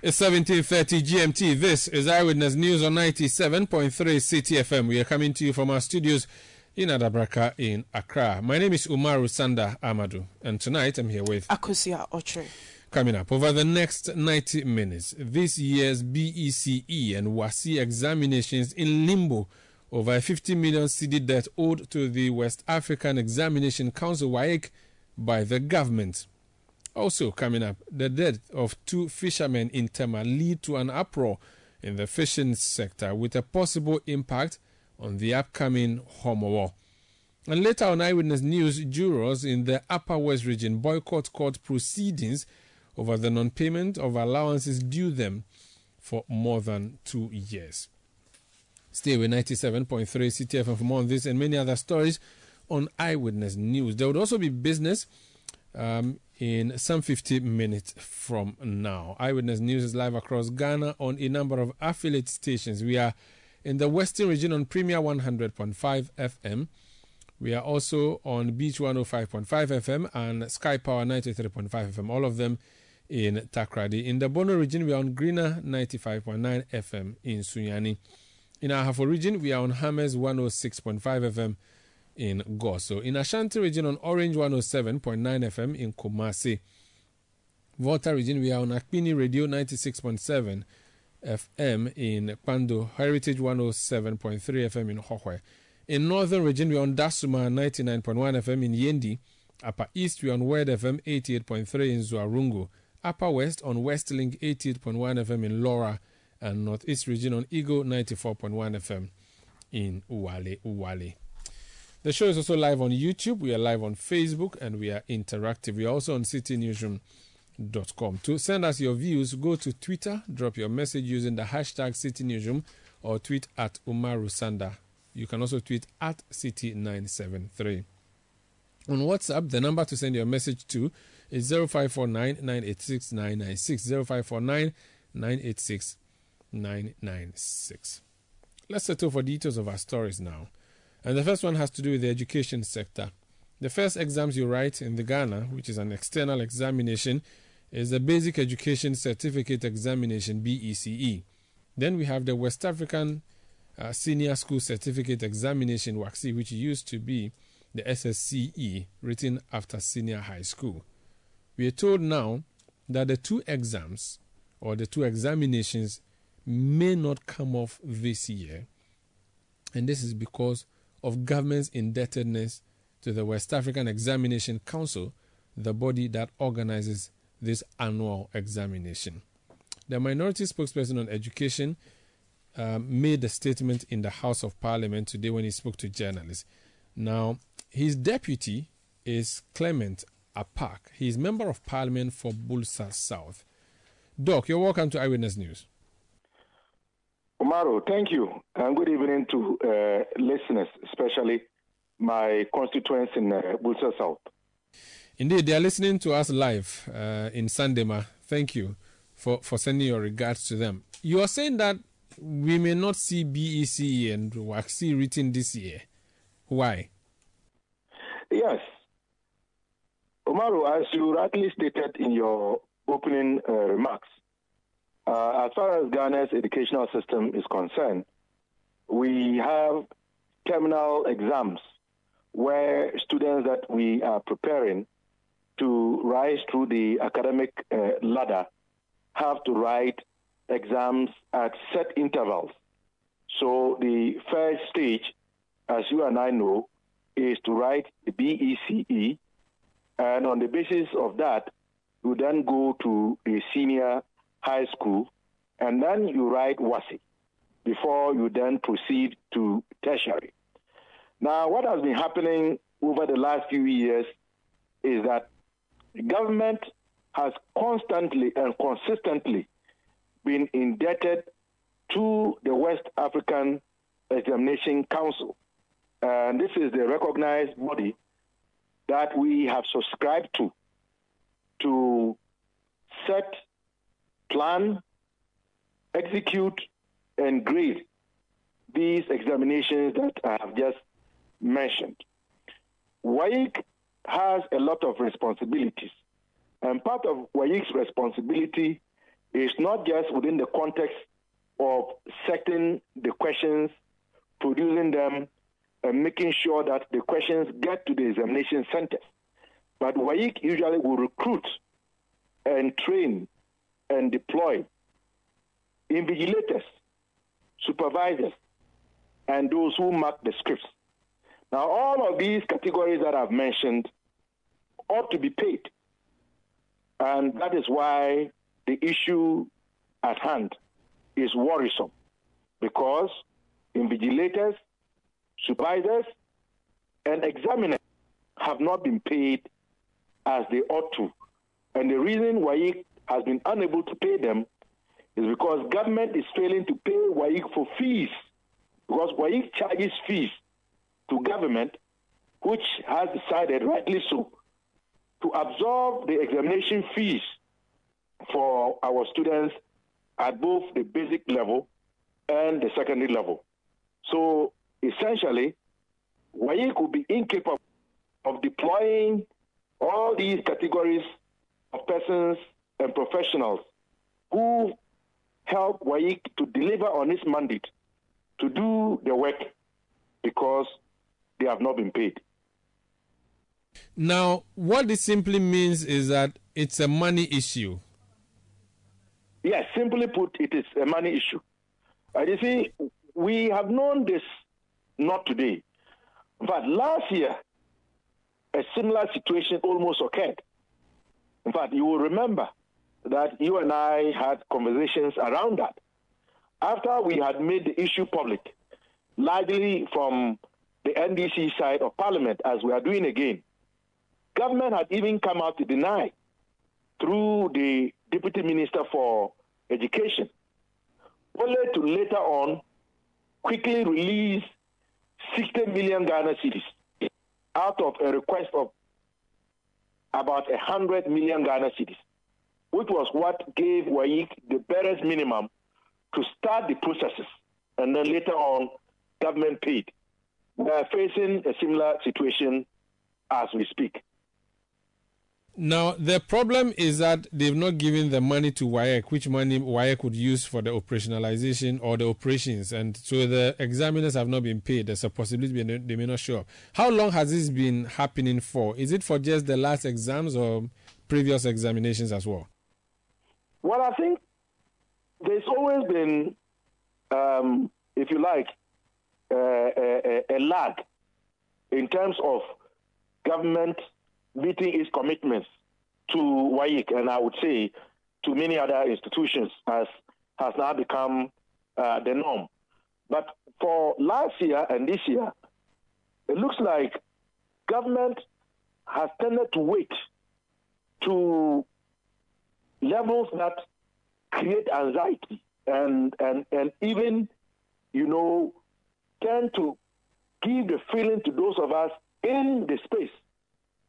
It's 1730 GMT. This is Eyewitness News on 97.3 Citi FM. We are coming to you from our studios in Adabraka in Accra. My name is Umaru Sanda Amadu, and tonight I'm here with Akosua Otre. Coming up over the next 90 minutes, this year's BECE and WASSCE examinations in limbo over a 50 million cedi debt owed to the West African Examination Council WAEC by the government. Also, coming up, the death of two fishermen in Tema lead to an uproar in the fishing sector with a possible impact on the upcoming Homowo. And later on Eyewitness News, jurors in the Upper West region boycott court proceedings over the non payment of allowances due them for more than two years. Stay with 97.3 Citi FM for more on this and many other stories on Eyewitness News. There would also be business um, in some 50 minutes from now. Eyewitness News is live across Ghana on a number of affiliate stations. We are in the Western region on Premier 100.5 FM. We are also on Beach 105.5 FM and Sky Power 93.5 FM, all of them in Takoradi. In the Bono region, we are on Greener 95.9 FM in Sunyani. In our Ahafo region, we are on Hammers 106.5 FM in Goaso. In Ashanti region on Orange 107.9 FM in Kumasi. Volta region we are on Akpini Radio 96.7 FM in Kpando, Heritage 107.3 FM in Hohoe. In Northern region we are on Dasuma 99.1 FM in Yendi. Upper East we are on Word FM 88.3 in Zuarungu. Upper West on Westlink 88.1 FM in Lawra and Northeast region on Eagle 94.1 FM in Uwale Uwale. The show is also live on YouTube. We are live on Facebook and we are interactive. We are also on citinewsroom.com. To send us your views, go to Twitter, drop your message using the hashtag citynewsroom or tweet at Umaru Sanda. You can also tweet at citi973. On WhatsApp, the number to send your message to is 0549 986 996. 0549 986 996. Let's settle for details of our stories now. And the first one has to do with the education sector. The first exams you write in the Ghana, which is an external examination, is the Basic Education Certificate Examination BECE. Then we have the West African uh, Senior School Certificate Examination WASSCE, which used to be the SSCE, written after senior high school. We are told now that the two exams or the two examinations may not come off this year, and this is because of government's indebtedness to the West African Examination Council, the body that organizes this annual examination. The minority spokesperson on education um, made a statement in the House of Parliament today when he spoke to journalists. Now, his deputy is Clement Apaak. He is member of parliament for Builsa South. Doc, you're welcome to Eyewitness News. Umaru, thank you, and good evening to uh, listeners, especially my constituents in uh, Builsa South. Indeed, they are listening to us live uh, in Sandema. Thank you for, for sending your regards to them. You are saying that we may not see BECE and WASSCE written this year. Why? Yes. Umaru, as you rightly stated in your opening uh, remarks, uh, as far as Ghana's educational system is concerned, we have terminal exams where students that we are preparing to rise through the academic uh, ladder have to write exams at set intervals. So the first stage, as you and I know, is to write the BECE, and on the basis of that, you then go to the senior high school, and then you write WASSCE before you then proceed to tertiary. Now, what has been happening over the last few years is that the government has constantly and consistently been indebted to the West African Examination Council. And this is the recognized body that we have subscribed to to set, plan, execute, and grade these examinations that I have just mentioned. WAEC has a lot of responsibilities. And part of WAEC's responsibility is not just within the context of setting the questions, producing them, and making sure that the questions get to the examination centers. But WAEC usually will recruit and train and deploy invigilators, supervisors, and those who mark the scripts. Now, all of these categories that I've mentioned ought to be paid. And that is why the issue at hand is worrisome because invigilators, supervisors, and examiners have not been paid as they ought to. And the reason WAEC has been unable to pay them is because government is failing to pay WAEC for fees because WAEC charges fees to government, which has decided, rightly so, to absorb the examination fees for our students at both the basic level and the secondary level. So essentially, WAEC will be incapable of deploying all these categories of persons and professionals who help WAEC to deliver on its mandate to do the work because they have not been paid. Now, what this simply means is that it's a money issue. Yes, simply put, it is a money issue. And you see, we have known this not today. But last year, a similar situation almost occurred. In fact, you will remember that you and I had conversations around that. After we had made the issue public, largely from the NDC side of Parliament, as we are doing again, government had even come out to deny through the Deputy Minister for Education, only to later on quickly release 60 million Ghana cedis out of a request of about 100 million Ghana cedis, which was what gave WAEC the barest minimum to start the processes, and then later on, government paid. We are facing a similar situation as we speak. Now, the problem is that they've not given the money to WAEC, which money WAEC could use for the operationalization or the operations. And so the examiners have not been paid. There's a possibility they may not show up. How long has this been happening for? Is it for just the last exams or previous examinations as well? Well, I think there's always been, um, if you like, uh, a, a, lag in terms of government meeting its commitments to WAEC, and I would say to many other institutions, has has now become uh, the norm. But for last year and this year, it looks like government has tended to wait to levels that create anxiety and, and, and even, you know, tend to give the feeling to those of us in the space,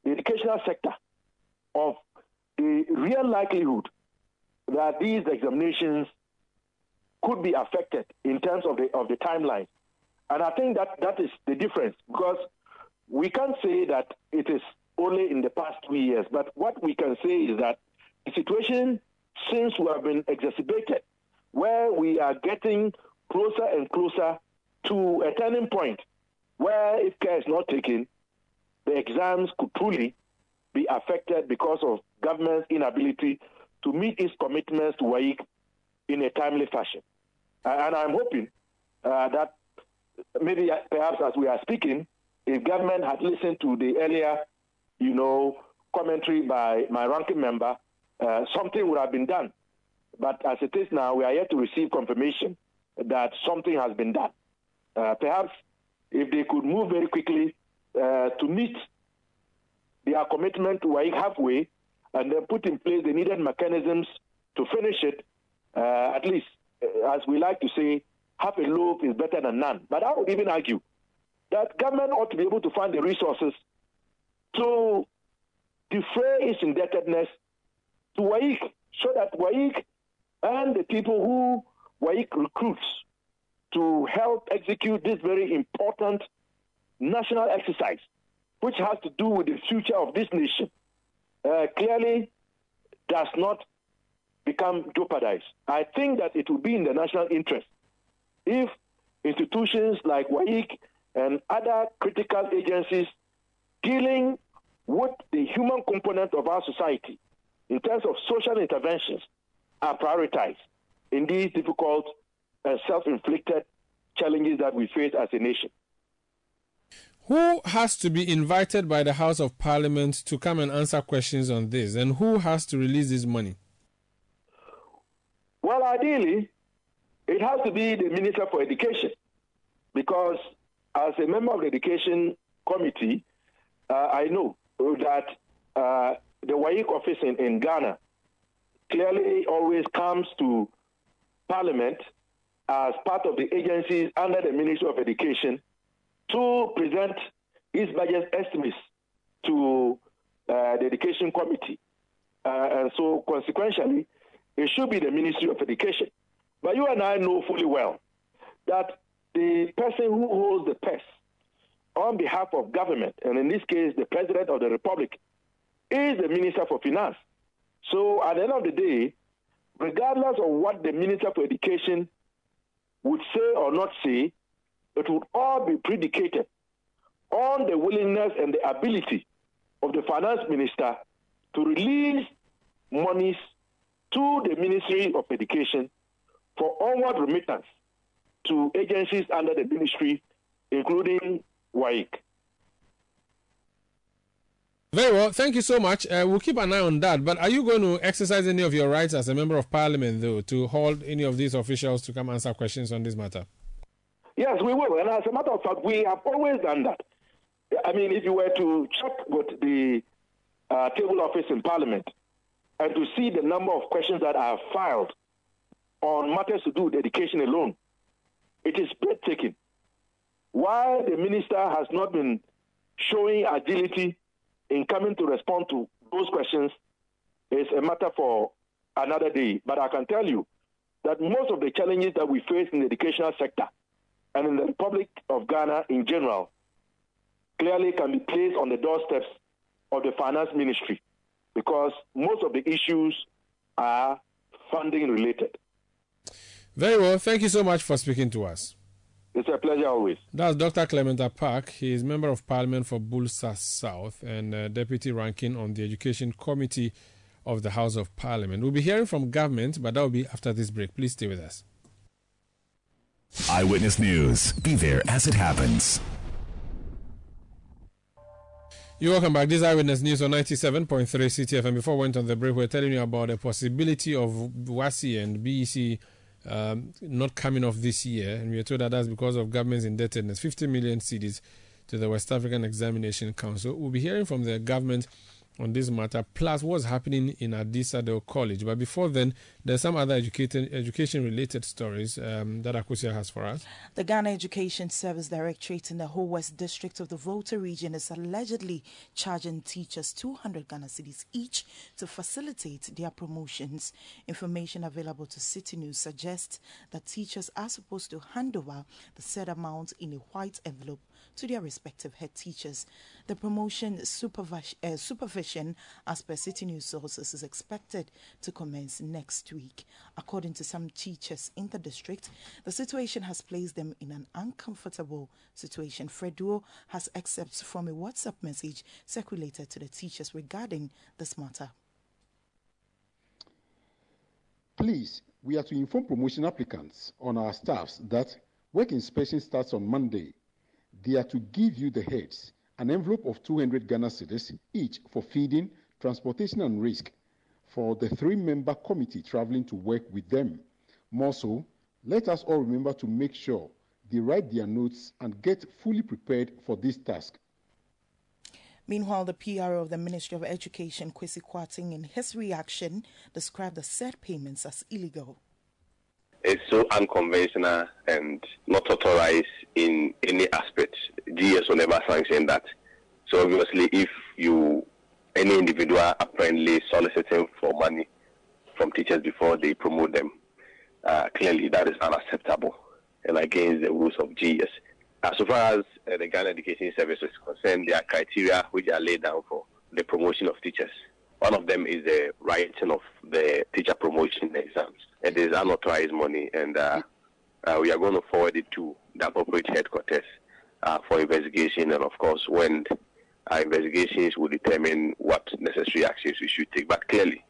the educational sector, of the real likelihood that these examinations could be affected in terms of the of the timeline. And I think that that is the difference because we can't say that it is only in the past two years, but what we can say is that the situation since we have been exacerbated, where we are getting closer and closer to a turning point where if care is not taken, the exams could truly be affected because of government's inability to meet its commitments to WAEC in a timely fashion. And I'm hoping uh, that maybe uh, perhaps as we are speaking, if government had listened to the earlier, you know, commentary by my ranking member, uh, something would have been done. But as it is now, we are yet to receive confirmation that something has been done. Uh, perhaps if they could move very quickly uh, to meet their commitment to WAEC halfway, and then put in place the needed mechanisms to finish it, uh, at least, uh, as we like to say, half a loaf is better than none. But I would even argue that government ought to be able to find the resources to defray its indebtedness to WAEC so that WAEC and the people who WAEC recruits to help execute this very important national exercise, which has to do with the future of this nation, uh, clearly does not become jeopardized. I think that it will be in the national interest if institutions like WAEC and other critical agencies dealing with the human component of our society in terms of social interventions are prioritized in these difficult and self inflicted challenges that we face as a nation. Who has to be invited by the House of Parliament to come and answer questions on this, and who has to release this money? Well, ideally, it has to be the Minister for Education, because as a member of the Education Committee, uh, I know that uh, the WAEC office in, in Ghana clearly always comes to Parliament as part of the agencies under the Ministry of Education to present its budget estimates to uh, the Education Committee. Uh, and so, consequentially, it should be the Ministry of Education. But you and I know fully well that the person who holds the purse on behalf of government, and in this case, the President of the Republic, is the Minister for Finance. So at the end of the day, regardless of what the Minister for Education would say or not say, it would all be predicated on the willingness and the ability of the Finance Minister to release monies to the Ministry of Education for onward remittance to agencies under the ministry, including WAEC. Very well. Thank you so much. Uh, we'll keep an eye on that. But are you going to exercise any of your rights as a member of parliament, though, to hold any of these officials to come answer questions on this matter? Yes, we will. And as a matter of fact, we have always done that. I mean, if you were to check with the uh, table office in parliament and to see the number of questions that are filed on matters to do with education alone, it is breathtaking. Why the minister has not been showing agility in coming to respond to those questions is a matter for another day. But I can tell you that most of the challenges that we face in the educational sector and in the Republic of Ghana in general clearly can be placed on the doorsteps of the finance ministry because most of the issues are funding related. Very well. Thank you so much for speaking to us. It's a pleasure always. That's Dr. Clement Apaak. He is Member of Parliament for Builsa South and uh, Deputy Ranking on the Education Committee of the House of Parliament. We'll be hearing from government, but that will be after this break. Please stay with us. Eyewitness News. Be there as it happens. You're welcome back. This is Eyewitness News on 97.3 Citi FM. Before we went on the break, we are telling you about the possibility of WASSCE and BEC um, not coming off this year, and we are told that that's because of government's indebtedness 50 million cedis to the West African Examination Council. We'll be hearing from the government on this matter, plus what's happening in Adisadel College. But before then, there's some other education education related stories um, that Akosua has for us. The Ghana Education Service Directorate in the Ho West District of the Volta region is allegedly charging teachers 200 Ghana cedis each to facilitate their promotions. Information available to Citi News suggests that teachers are supposed to hand over the said amount in a white envelope to their respective head teachers. The promotion supervis- uh, supervision, as per Citi News sources, is expected to commence next week. According to some teachers in the district, the situation has placed them in an uncomfortable situation. Freduo has excerpts from a WhatsApp message circulated to the teachers regarding this matter. Please, we are to inform promotion applicants on our staffs that work inspection starts on Monday they are to give you the heads an envelope of 200 Ghana cedis each for feeding, transportation, and risk for the three member committee traveling to work with them. More so, let us all remember to make sure they write their notes and get fully prepared for this task. Meanwhile, the PRO of the Ministry of Education, Kwesi Kwarteng, in his reaction, described the said payments as illegal. It's so unconventional and not authorized in any aspect. GES will never sanction that. So obviously, if you any individual apparently soliciting for money from teachers before they promote them, uh, clearly that is unacceptable and against the rules of GES. As far as uh, the Ghana Education Service is concerned, there are criteria which are laid down for the promotion of teachers. One of them is the writing of the teacher promotion exams. It is unauthorized money, and uh, uh, we are going to forward it to the appropriate headquarters uh, for investigation. And of course, when our investigations will determine what necessary actions we should take. But clearly,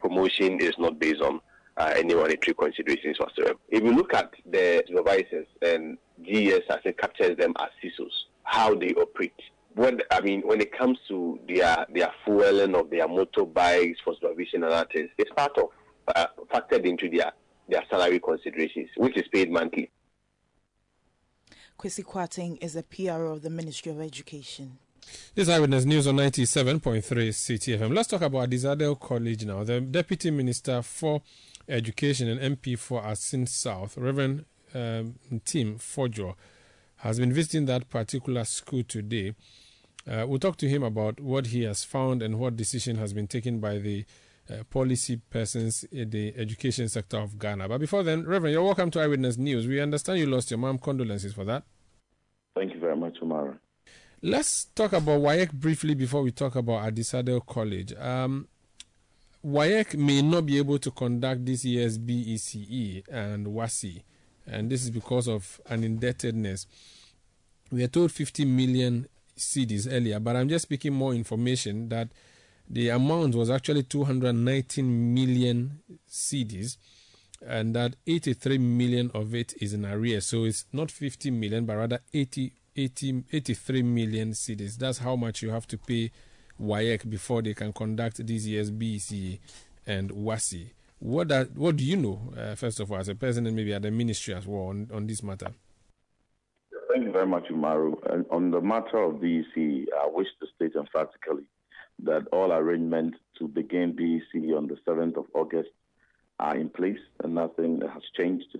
promotion is not based on uh, any monetary considerations whatsoever. If you look at the supervisors and GES as it captures them as SISOs, how they operate. When I mean, when it comes to their their fueling of their motorbikes for supervision and other things, it's part of uh, factored into their their salary considerations, which is paid monthly. Kwesi Kwarteng is a PR of the Ministry of Education. This Eyewitness News on 97.3 Citi FM. Let's talk about Adisadel College now. The Deputy Minister for Education and MP for Assin South, Reverend um, Ntim Fordjour, has been visiting that particular school today. Uh, we'll talk to him about what he has found and what decision has been taken by the uh, policy persons in the education sector of Ghana. But before then, Reverend, you're welcome to Eyewitness News. We understand you lost your mom. Condolences for that. Thank you very much, Umaru. Let's talk about WAEC briefly before we talk about Adisadel College. Um, WAEC may not be able to conduct this year's BECE and WASSCE, and this is because of an indebtedness. We are told 50 million cedis earlier, but I'm just speaking more information that the amount was actually 219 million cedis, and that 83 million of it is in arrears. So it's not 50 million, but rather 80, 80 83 million cedis. That's how much you have to pay WAEC before they can conduct this year's and WASSCE. What, are, what do you know, uh, first of all, as a president, maybe at the ministry as well, on, on this matter? Thank you very much, Umaru. And on the matter of BECE, I wish to state emphatically that all arrangements to begin BECE on the 7th of August are in place and nothing has changed.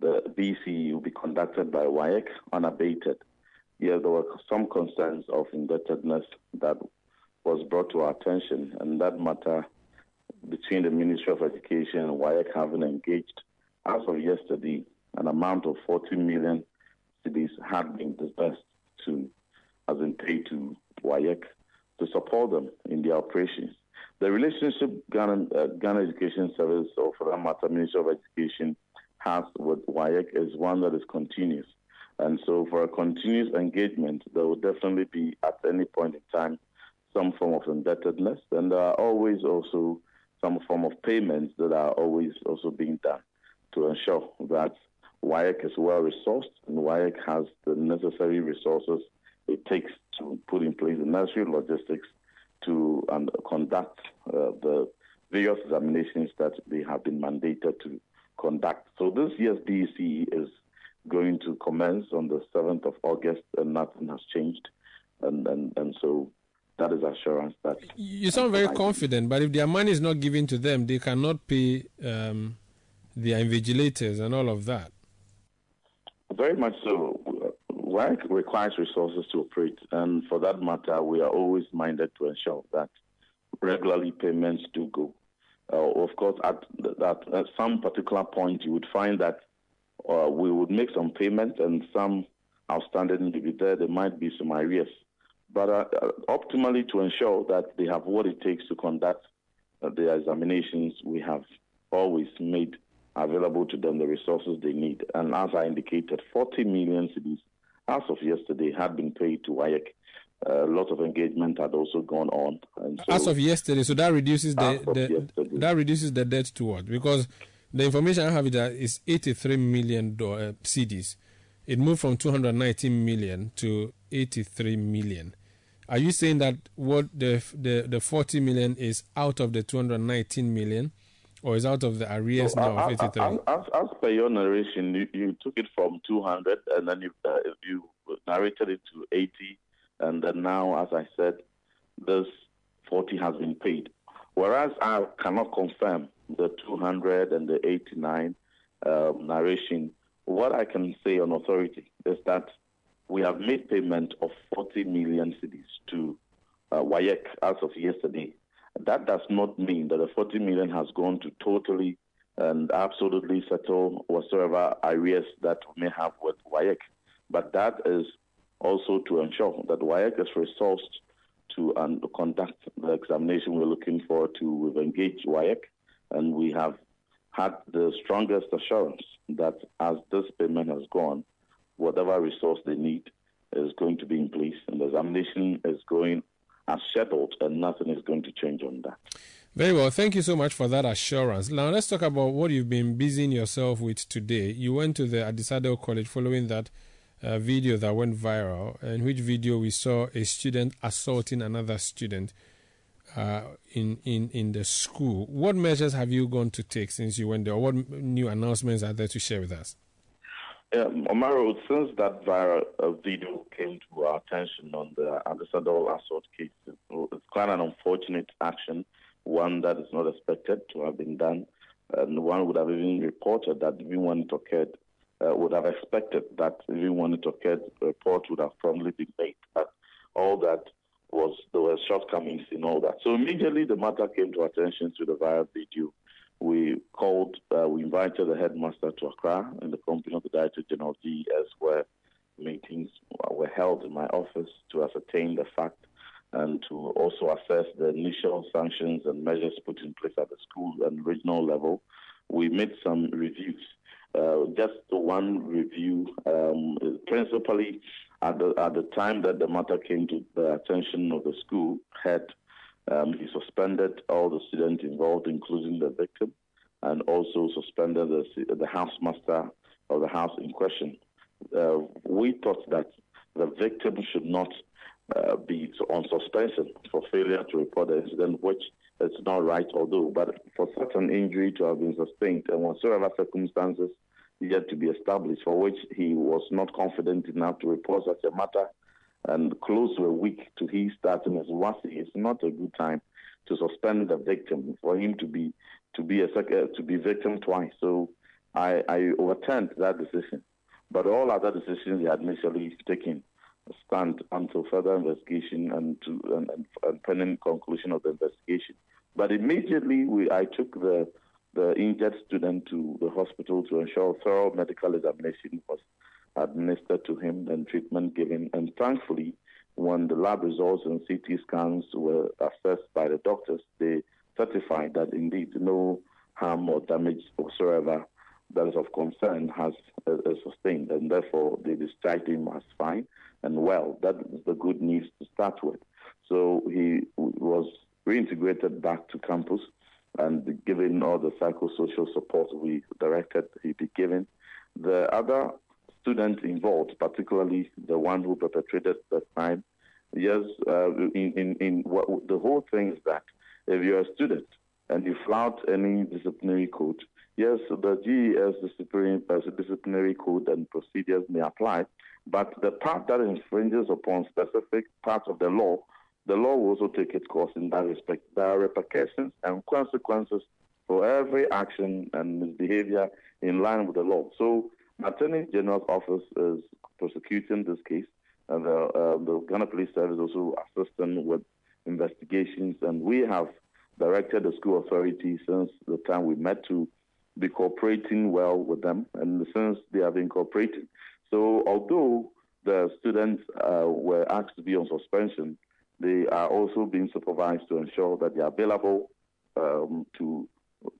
The BECE will be conducted by WAEC unabated. Yes, there were some concerns of indebtedness that was brought to our attention, and that matter between the Ministry of Education and WAEC having engaged, as of yesterday, an amount of 40 million cedis had been disbursed to, as in paid to WAEC to support them in their operations. The relationship Ghana, uh, Ghana Education Service, or for that matter, Ministry of Education, has with WAEC is one that is continuous. And so, for a continuous engagement, there will definitely be, at any point in time, some form of indebtedness, and there are always also some form of payments that are always also being done to ensure that WAEC is well resourced and WAEC has the necessary resources it takes to put in place the necessary logistics to and conduct uh, the various examinations that they have been mandated to conduct. So this year's BECE is going to commence on the 7th of August, and nothing has changed. And, and, and so that is assurance that. You sound very confident, but if their money is not given to them, they cannot pay um, their invigilators and all of that. Very much so. Work requires resources to operate, and for that matter, we are always minded to ensure that regularly payments do go. Uh, of course, at, that, at some particular point, you would find that uh, we would make some payments and some outstanding will be there. There might be some arrears. But uh, optimally, to ensure that they have what it takes to conduct uh, their examinations, we have always made available to them the resources they need. And as I indicated, 40 million cedis, as of yesterday, had been paid to WAEC. Uh, a lot of engagement had also gone on. So as of yesterday, so that reduces the, the that reduces the debt to what? Because the information I have is 83 million uh, cedis. It moved from 219 million to 83 million. Are you saying that what the the the 40 million is out of the 219 million, or is out of the arrears so, now of 83? As, as, as, per your narration, you, you, took it from 200 and then you uh, you narrated it to 80, and then now, as I said, this 40 has been paid. Whereas I cannot confirm the 200 and the 89 um, narration, what I can say on authority is that we have made payment of 40 million cedis to uh, WAEC as of yesterday. That does not mean that the 40 million has gone to totally and absolutely settle whatsoever areas that we may have with WAEC. But that is also to ensure that WAEC is resourced to um, conduct the examination we're looking for to. We've and we have had the strongest assurance that as this payment has gone, whatever resource they need is going to be in place and the examination is going as scheduled and nothing is going to change on that. Very well. Thank you so much for that assurance. Now, let's talk about what you've been busying yourself with today. You went to the Adisadel College following that uh, video that went viral, in which video we saw a student assaulting another student uh, in, in, in the school. What measures have you gone to take since you went there? or What new announcements are there to share with us? Yeah, Umaru, since that viral uh, video came to our attention on the Adisadel assault case, it's quite an unfortunate action one that is not expected to have been done, and one would have even reported that even when it occurred, uh, would have expected that even when it occurred, a report would have probably been made. But all that was there were shortcomings in all that. So immediately the matter came to attention through the viral video. We called, uh, we invited the headmaster to Accra in the company of the Director General GES, where meetings were held in my office to ascertain the fact and to also assess the initial sanctions and measures put in place at the school and regional level. We made some reviews. Uh, just one review, um, principally at the, at the time that the matter came to the attention of the school head, um, he suspended all the students involved, including the victim, and also suspended the, the housemaster of the house in question. Uh, we thought that the victim should not uh, be on suspension for failure to report the incident, which is not right, although, but for such an injury to have been sustained and whatsoever circumstances yet to be established for which he was not confident enough to report such a matter and close to a week to his starting as WASSCE, it's not a good time to suspend the victim for him to be to be a second, uh, to be victim twice. So I, I overturned that decision. But all other decisions he had initially taken stand until further investigation and to and, and, and pending conclusion of the investigation. But immediately we, I took the the injured student to the hospital to ensure thorough medical examination was administered to him and treatment given. And thankfully, when the lab results and CT scans were assessed by the doctors, they certified that indeed no harm or damage whatsoever that is of concern has uh, uh, sustained, and therefore they discharged him as fine and well. That is the good news to start with. So he was reintegrated back to campus and given all the psychosocial support we directed he be given. The other students involved, particularly the one who perpetrated the crime, yes, uh, in, in, in what, the whole thing is that if you're a student and you flout any disciplinary code, yes, the GES disciplinary, uh, disciplinary code and procedures may apply, but the part that infringes upon specific parts of the law, the law will also take its course in that respect. There are repercussions and consequences for every action and misbehavior in line with the law. So, Attorney General's office is prosecuting this case, and the, uh, the Ghana Police Service also assisting with investigations, and we have directed the school authority since the time we met to be cooperating well with them, and since they have been cooperating, so although the students uh, were asked to be on suspension, they are also being supervised to ensure that they are available um, to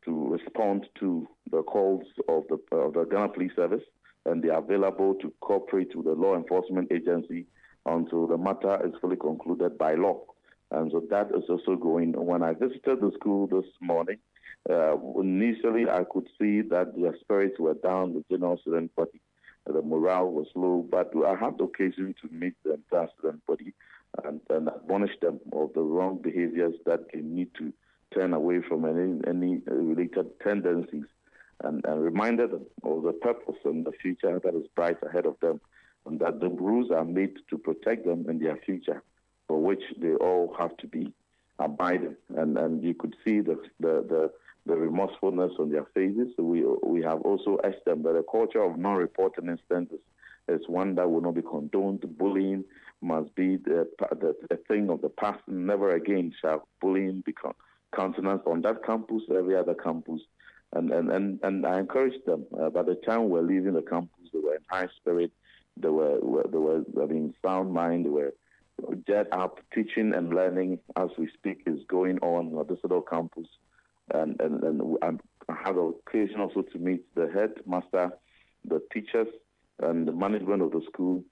to respond to the calls of the, of the Ghana Police Service, and they are available to cooperate with the law enforcement agency until the matter is fully concluded by law. And so that is also going. When I visited the school this morning, uh, initially I could see that their spirits were down, the general student body the morale was low. But I had the occasion to meet the entire student body and, and admonish them of the wrong behaviors that they need to turn away from any, any related tendencies and, and reminded them of the purpose and the future that is bright ahead of them and that the rules are made to protect them and their future. for which they all have to be abiding. And, and you could see the, the, the, the remorsefulness on their faces. We, we have also asked them that a culture of non-reporting instances is one that will not be condoned. Bullying must be the, the, the thing of the past. Never again shall bullying become countenance on that campus, every other campus. And, and, and, and I encouraged them. Uh, by the time we were leaving the campus, they were in high spirit. They were, were they were I mean, sound mind. They were jet up. Teaching and learning as we speak is going on at this little campus. And, and, and I had the occasion also to meet the headmaster, the teachers, and the management of the school.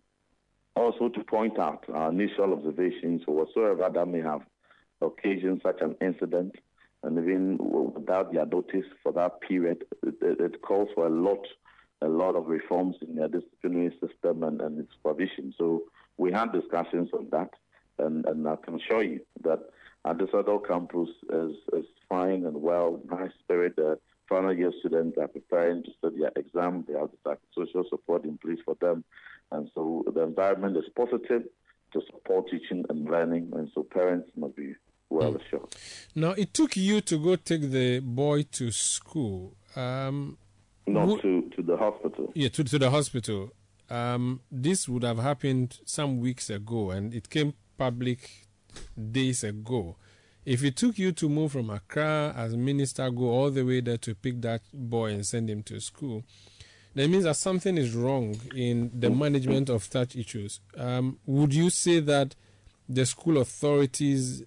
Also to point out our initial observations or whatsoever that may have occasioned such an incident and even without their notice for that period, it, it, calls for a lot, a lot of reforms in their disciplinary system and, and its provision. So we had discussions on that, and, and I can assure you that Southern campus is, is fine and well, high spirit. The final year students are preparing to study their exam. They have the social support in place for them, and so the environment is positive to support teaching and learning, and so parents must be well mm. assured. Now, it took you to go take the boy to school. Um, no, to, to the hospital. Yeah, to, to the hospital. Um, this would have happened some weeks ago, and it came public days ago. If it took you to move from Accra as minister, go all the way there to pick that boy and send him to school, that means that something is wrong in the management of such issues. Um, would you say that the school authorities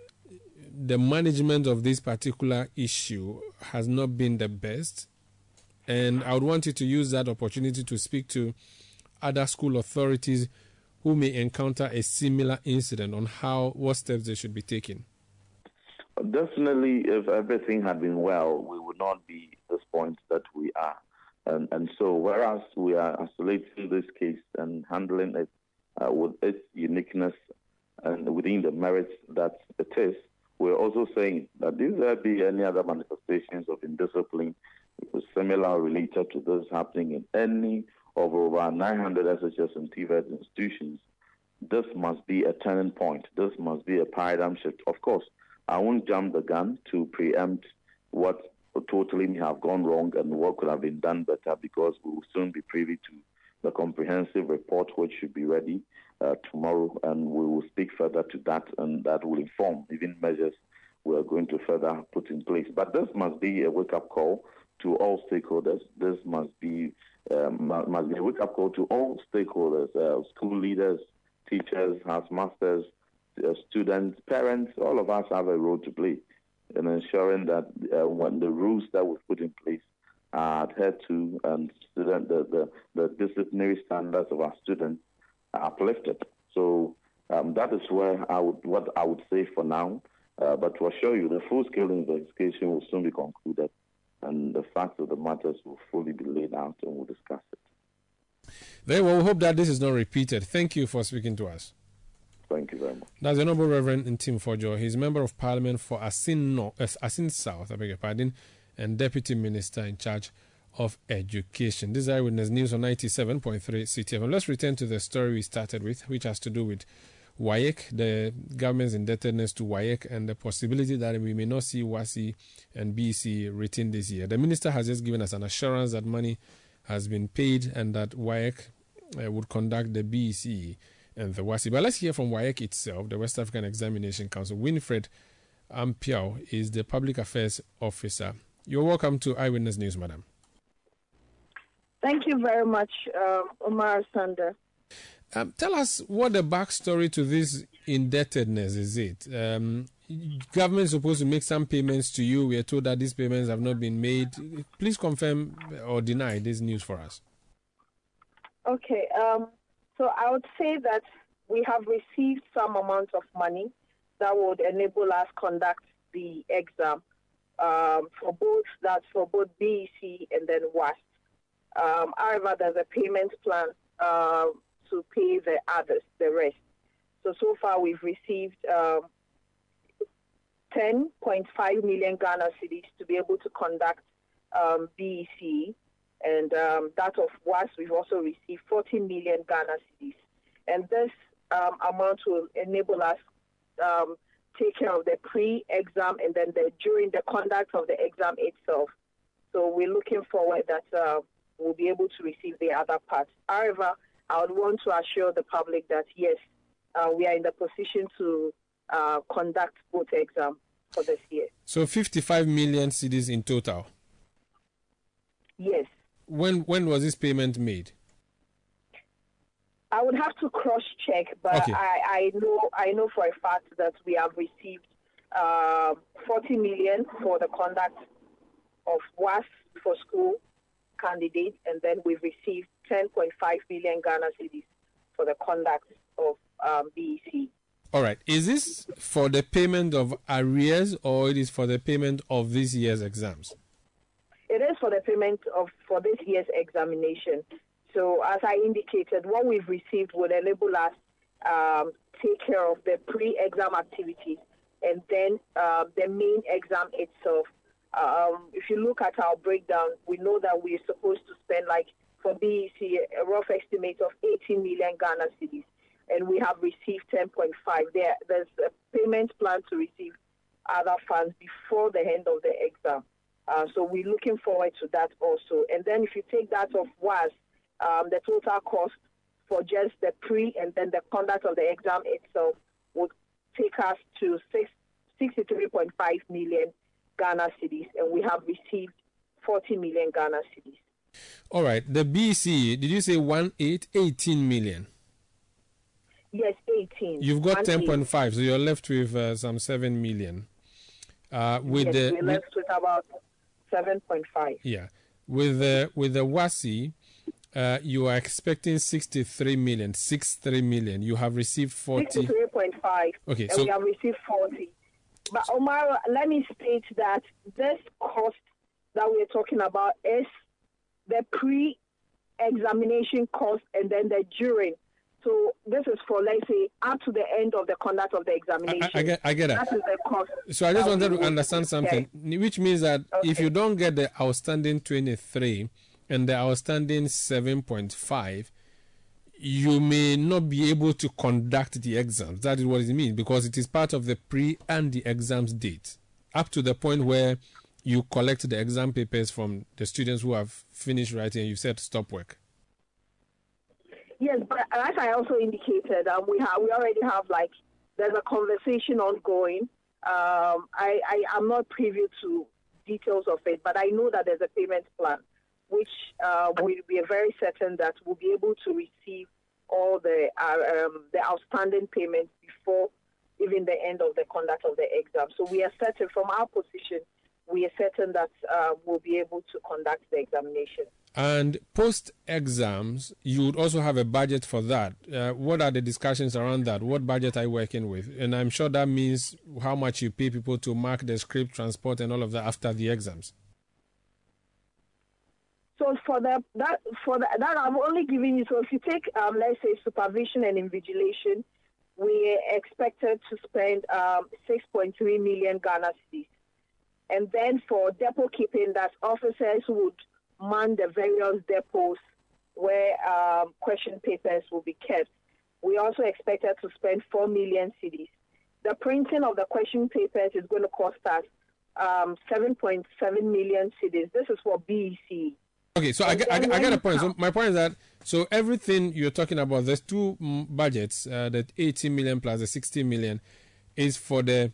the management of this particular issue has not been the best. And I would want you to use that opportunity to speak to other school authorities who may encounter a similar incident on how what steps they should be taking. Definitely, if everything had been well, we would not be this point that we are. And, and so, whereas we are isolating this case and handling it uh, with its uniqueness and within the merits that it is, we're also saying that if there be any other manifestations of indiscipline similar related to this happening in any of over 900 SHS and TVET institutions, this must be a turning point. This must be a paradigm shift. Of course, I won't jump the gun to preempt what totally may have gone wrong and what could have been done better because we will soon be privy to the comprehensive report which should be ready uh, tomorrow, and we will speak further to that, and that will inform even measures we are going to further put in place. But this must be a wake-up call to all stakeholders. This must be um, must be a wake-up call to all stakeholders, uh, school leaders, teachers, house uh, students, parents. All of us have a role to play in ensuring that uh, when the rules that we put in place are adhered to, and student, the, the, the disciplinary standards of our students uplifted. So um, that is where I would what I would say for now. Uh, but to assure you, the full-scale investigation will soon be concluded, and the facts of the matters will fully be laid out, and we'll discuss it. Very well. We hope that this is not repeated. Thank you for speaking to us. Thank you very much. That's the Honorable Reverend Ntim Fordjour. He's member of Parliament for Assin, no, uh, Assin South, I beg your pardon, and Deputy Minister in charge of Education. This is Eyewitness News on 97.3 Citi FM. Let's return to the story we started with, which has to do with WAEC, the government's indebtedness to WAEC, and the possibility that we may not see WASSCE and BEC written this year. The minister has just given us an assurance that money has been paid and that WAEC uh, would conduct the BEC and the WASSCE. But let's hear from WAEC itself, the West African Examination Council. Winfred Ampiao is the public affairs officer. You're welcome to Eyewitness News, madam. Thank you very much, uh, Umaru Sanda. Um, tell us what the backstory to this indebtedness is. It um, government is supposed to make some payments to you. We are told that these payments have not been made. Please confirm or deny this news for us. Okay, um, so I would say that we have received some amount of money that would enable us conduct the exam um, for both that for both BEC and then WASSCE. Um, however, there's a payment plan uh, to pay the others, the rest. So, so far we've received um, 10.5 million Ghana cedis to be able to conduct um, BEC. And um, that of WASSCE, we've also received 40 million Ghana cedis. And this um, amount will enable us take care of the pre-exam and then the, during the conduct of the exam itself. So we're looking forward that uh, we'll be able to receive the other part. However, I would want to assure the public that yes, uh, we are in the position to uh, conduct both exams for this year. So 55 million cedis in total. Yes. When when was this payment made? I would have to cross check, but Okay. I, I know I know for a fact that we have received uh, 40 million for the conduct of WASSCE for school candidates, and then we've received 10.5 million Ghana cedis for the conduct of um, BEC. All right. Is this for the payment of arrears or it is for the payment of this year's exams? It is for the payment of for this year's examination. So, as I indicated, what we've received would enable us um, take care of the pre-exam activities and then uh, the main exam itself. Um, if you look at our breakdown, we know that we're supposed to spend like for BEC a rough estimate of 18 million Ghana cedis, and we have received 10.5. There, there's a payment plan to receive other funds before the end of the exam. Uh, so we're looking forward to that also. And then if you take that off WASSCE, um, the total cost for just the pre and then the conduct of the exam itself would take us to six, 63.5 million Ghana cedis, and we have received 40 million Ghana cedis. All right. The BC, did you say 1 8 18 million? Yes, 18. You've got 10.5, so you're left with uh, some 7 million. Uh, with Yes, the we're with, left with about 7.5. yeah, with the with the WASSCE, uh, you are expecting 63 million, 63 million. You have received 40. 63.5. Okay, and so- we have received 40. But Omar, let me state that this cost that we're talking about is the pre-examination cost and then the during. So this is for let's say up to the end of the conduct of the examination. I, I get I get that. Is the cost. So I just wanted to understand something, which means that if you don't get the outstanding 23 and the outstanding 7.5, you may not be able to conduct the exams. That is what it means because it is part of the pre and the exams date, up to the point where you collect the exam papers from the students who have finished writing and you said stop work. Yes, but as I also indicated, um, we have we already have like there's a conversation ongoing. Um, I, I am not privy to details of it, but I know that there's a payment plan, which uh, will be very certain that we'll be able to receive all the uh, um, the outstanding payments before even the end of the conduct of the exam. So we are certain from our position, we are certain that uh, we'll be able to conduct the examination. And post exams, you would also have a budget for that. Uh, what are the discussions around that? What budget are you working with? And I'm sure that means how much you pay people to mark the script, transport, and all of that after the exams. So for the that for the, that I'm only giving you. So if you take um, let's say supervision and invigilation, we expected to spend um, 6.3 million Ghana cedis, and then for depot keeping, that officers would man the various depots where um, question papers will be kept. We also expected to spend 4 million cedis. The printing of the question papers is going to cost us um, 7.7 million cedis. This is for BEC. Okay, so I I, I get a point. So my point is that so everything you're talking about, there's two budgets, uh, the 80 million plus the 60 million, is for the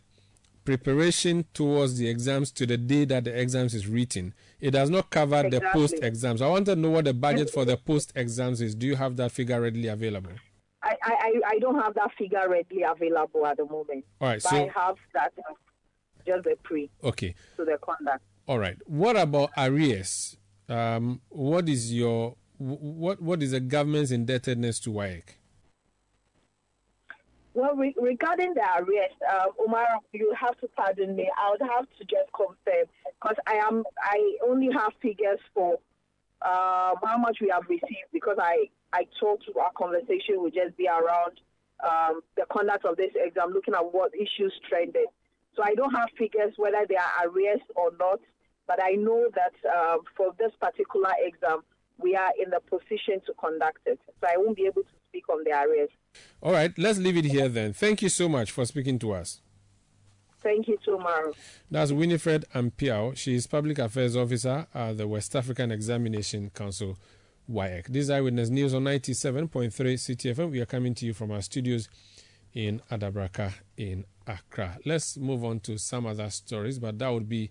preparation towards the exams to the day that the exams is written. It does not cover the post exams. I want to know what the budget for the post exams is. Do you have that figure readily available? I, I, I- don't have that figure readily available at the moment. All right, but so- I have that uh, just the pre Okay. to the conduct. All right. What about arrears? Um, what is your what what is the government's indebtedness to WAEC? Well, re- regarding the arrest, um, Omar, you have to pardon me. I would have to just confirm because I am I only have figures for um, how much we have received because I I thought our conversation would just be around um, the conduct of this exam, looking at what issues trended. So I don't have figures whether they are arrears or not, but I know that um, for this particular exam, we are in the position to conduct it. So I won't be able to speak on the arrest. All right, let's leave it here then. Thank you so much for speaking to us. Thank you so much. That's Winifred Ampiao. She is Public Affairs Officer at the West African Examination Council, WAEC. This is Eyewitness News on 97.3 Citi FM. We are coming to you from our studios in Adabraka in Accra. Let's move on to some other stories, but that would be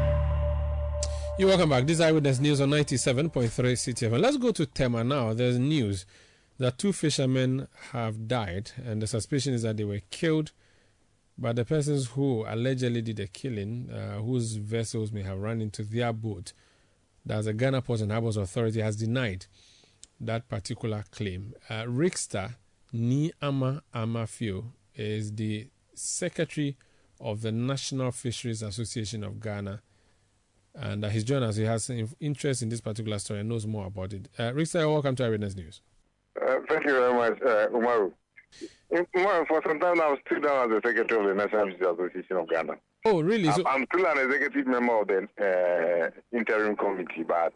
You're welcome back. This is Eyewitness News on 97.3 Citi FM. Let's go to Tema now. There's news that two fishermen have died, and the suspicion is that they were killed by the persons who allegedly did the killing, uh, whose vessels may have run into their boat, the Ghana Ports and Harbors Authority has denied that particular claim. Uh, Richster Nii Amarh Amarfio is the secretary of the National Fisheries Association of Ghana. And uh, he's joined us. He has interest in this particular story and knows more about it. Uh, Richster, welcome to Eyewitness News. Uh, thank you very much, uh, Umaru. For some time now, I'm still down as the secretary of the National Fisheries Association of Ghana. Oh, really? I'm, I'm still an executive member of the uh, interim committee, but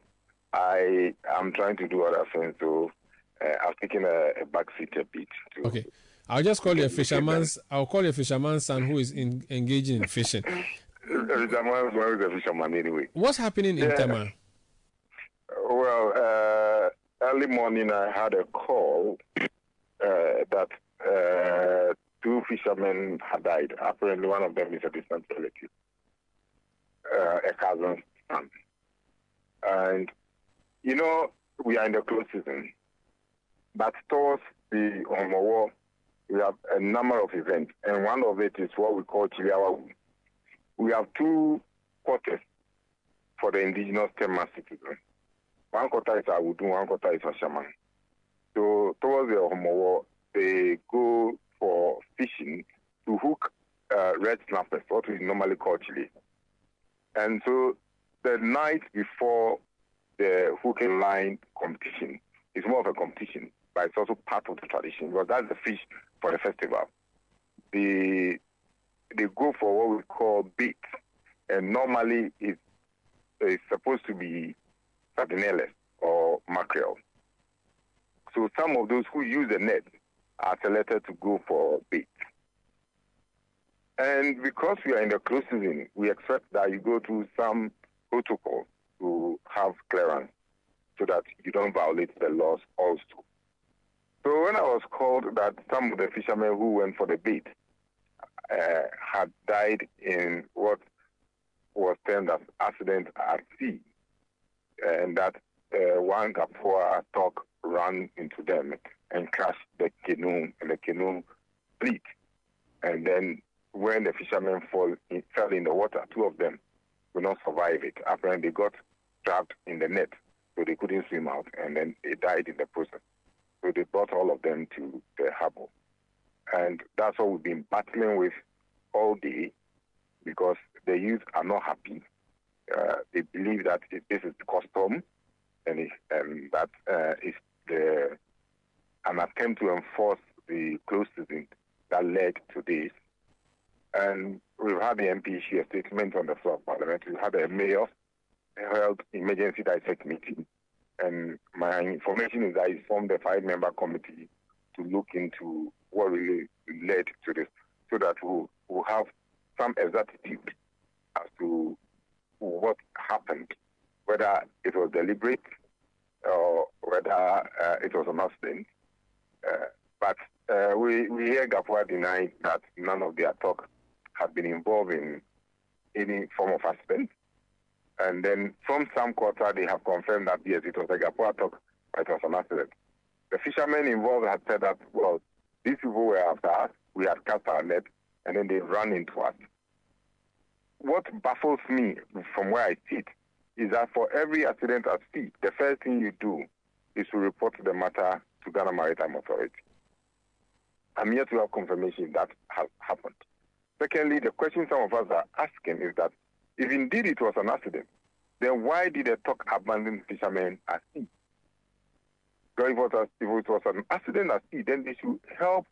I am trying to do other things. So uh, I've taken a, a back seat a bit. To, okay. I'll just call you a fisherman's. I'll call you a fisherman's son who is in, engaging in fishing. fisherman's son is a fisherman anyway. What's happening in yeah. Tema? Well, uh, early morning I had a call uh, that uh, two fishermen had died. Apparently, one of them is a distant relative, uh, a cousin's son. And, you know, we are in the close season. But towards the Homowo, we have a number of events. And one of it is what we call Chiliawa. We have two quarters for the indigenous Tema citizens. One quarter is Awudu, one quarter is Ashaman. So towards the Homowo, they go for fishing to hook uh, red snappers, what we normally call chili. And so the night before the hooking line competition is more of a competition, but it's also part of the tradition because that's the fish for the festival. The, they go for what we call bait, and normally it's, it's supposed to be sardinelles or mackerel. So some of those who use the net are selected to go for bait. And because we are in the close season, we expect that you go through some protocol to have clearance so that you don't violate the laws also. So when I was called that some of the fishermen who went for the bait had died in what was termed as accident at sea, and that uh, one Kapua talk ran into them and crashed the canoe, and the canoe split. And then when the fishermen fall fell in the water, two of them could not survive it. Apparently, they got trapped in the net, so they couldn't swim out, and then they died in the process. So they brought all of them to the harbor. And that's what we've been battling with all day because the youth are not happy. Uh, they believe that this is the custom and, it, and that uh, is the an attempt to enforce the closed season that led to this. And we've had the MP a statement on the floor of Parliament. We've had a mayor held emergency dissect meeting. And my information is that he formed a five-member committee to look into what really led to this, so that we'll, we'll have some exactitude as to what happened, whether it was deliberate or whether uh, it was an accident. Uh, but uh, we, we hear Gapua deny that none of their talk had been involved in any form of accident. And then from some quarter, they have confirmed that yes, it was a Gapua talk, but it was an accident. The fishermen involved had said that, well, these people were after us, we had cast our net, and then they ran into us. What baffles me from where I sit is that for every accident at sea, the first thing you do is to report the matter to Ghana Maritime Authority. I'm yet to have confirmation that has happened. Secondly, the question some of us are asking is that if indeed it was an accident, then why did the talk abandon fishermen at sea? If it, was, if it was an accident at sea, then they should help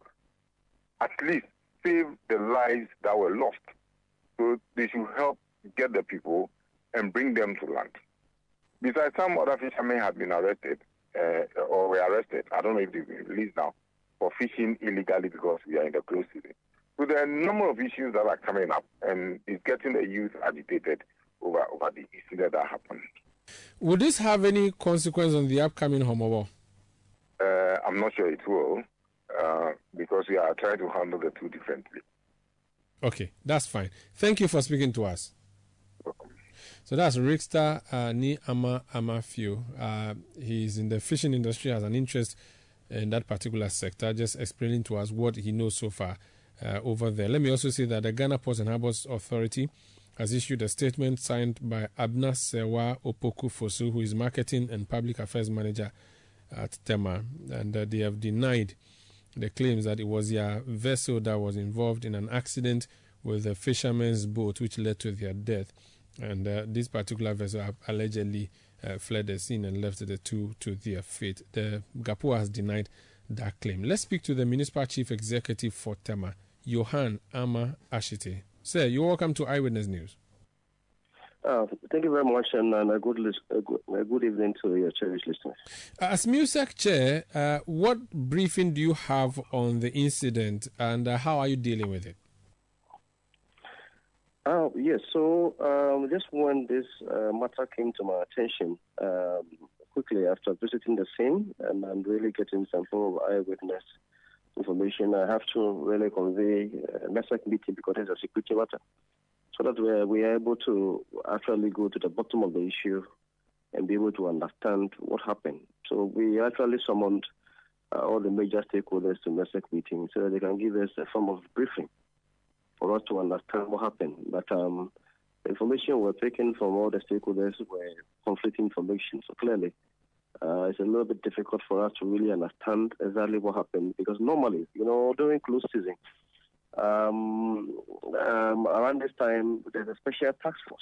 at least save the lives that were lost. So they should help get the people and bring them to land. Besides, some other fishermen have been arrested uh, or were arrested. I don't know if they've been released now for fishing illegally because we are in the close season. So there are a number of issues that are coming up, and it's getting the youth agitated over over the incident that happened. Would this have any consequence on the upcoming Homowo? Uh, I'm not sure it will, uh, because we are trying to handle the two differently. Okay, that's fine. Thank you for speaking to us. So that's Richster uh, Nii Amarh Amarfio. Uh, he's in the fishing industry, has an interest in that particular sector, just explaining to us what he knows so far uh, over there. Let me also say that the Ghana Ports and Harbors Authority has issued a statement signed by Abna Sewa Opoku Fosu, who is Marketing and Public Affairs Manager at Tema, and uh, they have denied the claims that it was their vessel that was involved in an accident with a fisherman's boat, which led to their death. And uh, this particular vessel allegedly uh, fled the scene and left the two to their fate. The GAPO has denied that claim. Let's speak to the Municipal Chief Executive for Tema, Yohane Amarh Ashitey. Sir, you're welcome to Eyewitness News. Uh, thank you very much, and, and a, good, a, good, a, good, evening to your cherished listeners. As MUSEC chair, uh, what briefing do you have on the incident, and uh, how are you dealing with it? Oh, yes. So, um, just when this uh, matter came to my attention, um, quickly after visiting the scene and, and really getting some form of eyewitness information, I have to really convey a message meeting because it's a security matter so that we're, able to actually go to the bottom of the issue and be able to understand what happened. So we actually summoned uh, all the major stakeholders to MESEC meeting so that they can give us a form of briefing for us to understand what happened. But um, the information we're taking from all the stakeholders were conflicting information. So clearly, uh, it's a little bit difficult for us to really understand exactly what happened because normally, you know, during close season, um, um, around this time, there's a special task force.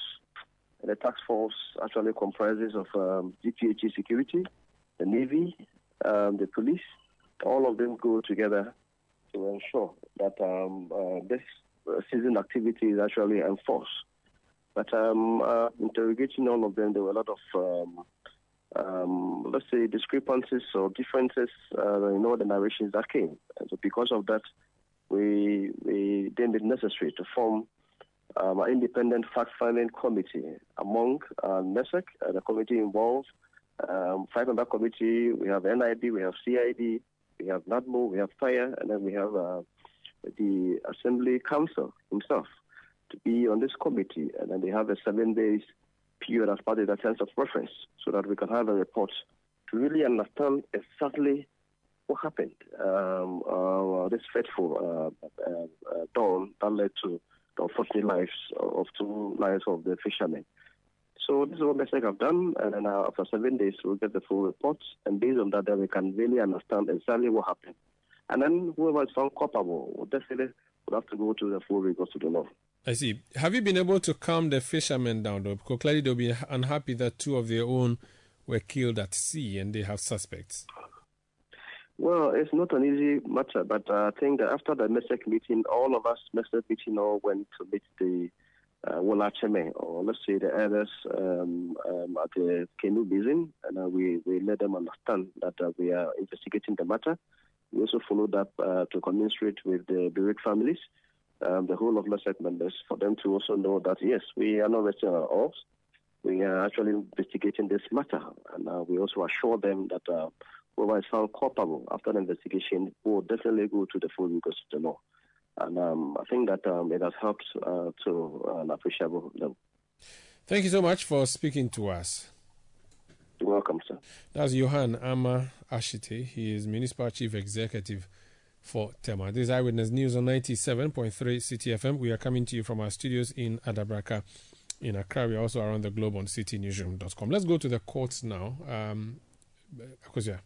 And the task force actually comprises of um, GPHA security, the Navy, um, the police. All of them go together to ensure that um, uh, this season activity is actually enforced. But um, uh, interrogating all of them, there were a lot of, let's say, discrepancies or differences uh, in all the narrations that came. And so, because of that, we, we deemed it necessary to form um, an independent fact-finding committee among uh, NESEC, uh, the committee involved, um, five-member committee, we have NIB, we have CID, we have NADMO, we have FIRE, and then we have uh, the Assembly Council himself to be on this committee, and then they have a seven days period as part of the sense of reference so that we can have a report to really understand exactly what happened. Um, uh, this fateful uh, uh, dawn that led to the unfortunate lives of two lives of the fishermen. So this is what MESEC have done, and then uh, after seven days we'll get the full report, and based on that, then we can really understand exactly what happened. And then whoever is found culpable will definitely will have to go to the full recourse to the law. I see. Have you been able to calm the fishermen down, though? Because clearly they'll be unhappy that two of their own were killed at sea and they have suspects. Well, it's not an easy matter, but I think that after the MESEC meeting, all of us MESEC meeting all went to meet the uh, Wolacheme, or let's say the others um, um, at the Canoe Basin, and uh, we, we let them understand that uh, we are investigating the matter. We also followed up uh, to commiserate with the bereaved families, um, the whole of MESEC members, for them to also know that, yes, we are not resting our oars. We are actually investigating this matter, and uh, we also assure them that uh, is found culpable after the investigation will definitely go to the full recourse of the law. And um, I think that um, it has helped uh, to an appreciable level. Thank you so much for speaking to us. You're welcome, sir. That's Yohane Amarh Ashitey. He is Municipal Chief Executive for Tema. This is Eyewitness News on 97.3 Citi FM. We are coming to you from our studios in Adabraka in Accra. We are also around the globe on citinewsroom.com. Let's go to the courts now. Um, Akosua.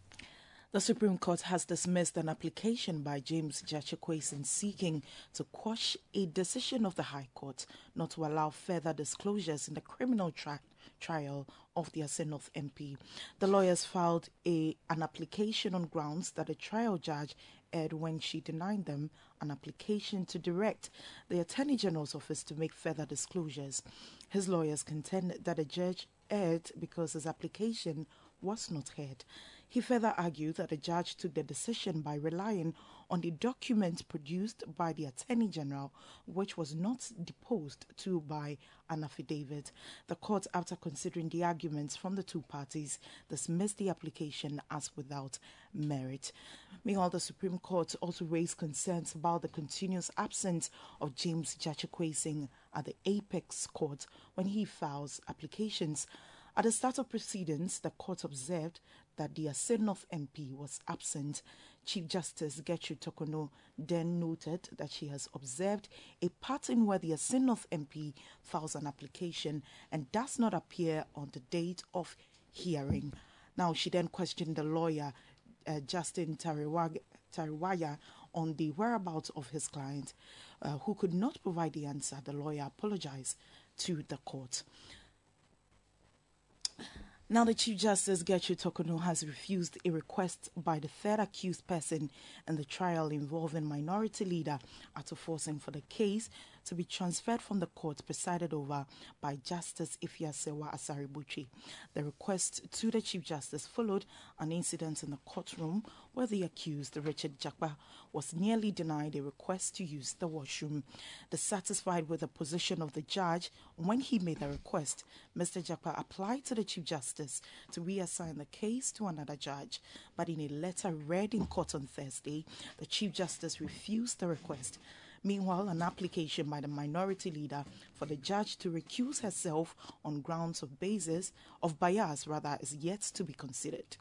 The Supreme Court has dismissed an application by James Gyakye seeking to quash a decision of the High Court not to allow further disclosures in the criminal tra- trial of the Assin North MP. The lawyers filed a, an application on grounds that a trial judge erred when she denied them an application to direct the Attorney General's office to make further disclosures. His lawyers contend that a judge erred because his application was not heard. He further argued that the judge took the decision by relying on the document produced by the Attorney General, which was not deposed to by an affidavit. The court, after considering the arguments from the two parties, dismissed the application as without merit. Meanwhile, the Supreme Court also raised concerns about the continuous absence of James Gyakye at the Apex Court when he files applications. At the start of proceedings, the court observed that the North MP was absent. Chief Justice Gertrude Torkornoo then noted that she has observed a pattern where the North MP files an application and does not appear on the date of hearing. Now, she then questioned the lawyer, uh, Justin Teriwajah, on the whereabouts of his client, uh, who could not provide the answer. The lawyer apologized to the court. Now, the Chief Justice Gertrude Torkornoo has refused a request by the third accused person in the trial involving minority leader Ato Forson for the case to be transferred from the court presided over by Justice Afia Serwah Asare-Botwe. The request to the Chief Justice followed an incident in the courtroom where the accused, Richard Jakpa, was nearly denied a request to use the washroom. Dissatisfied with the position of the judge when he made the request, Mr. Jakpa applied to the Chief Justice to reassign the case to another judge. But in a letter read in court on Thursday, the Chief Justice refused the request. Meanwhile, an application by the minority leader for the judge to recuse herself on grounds of basis of bias rather is yet to be considered.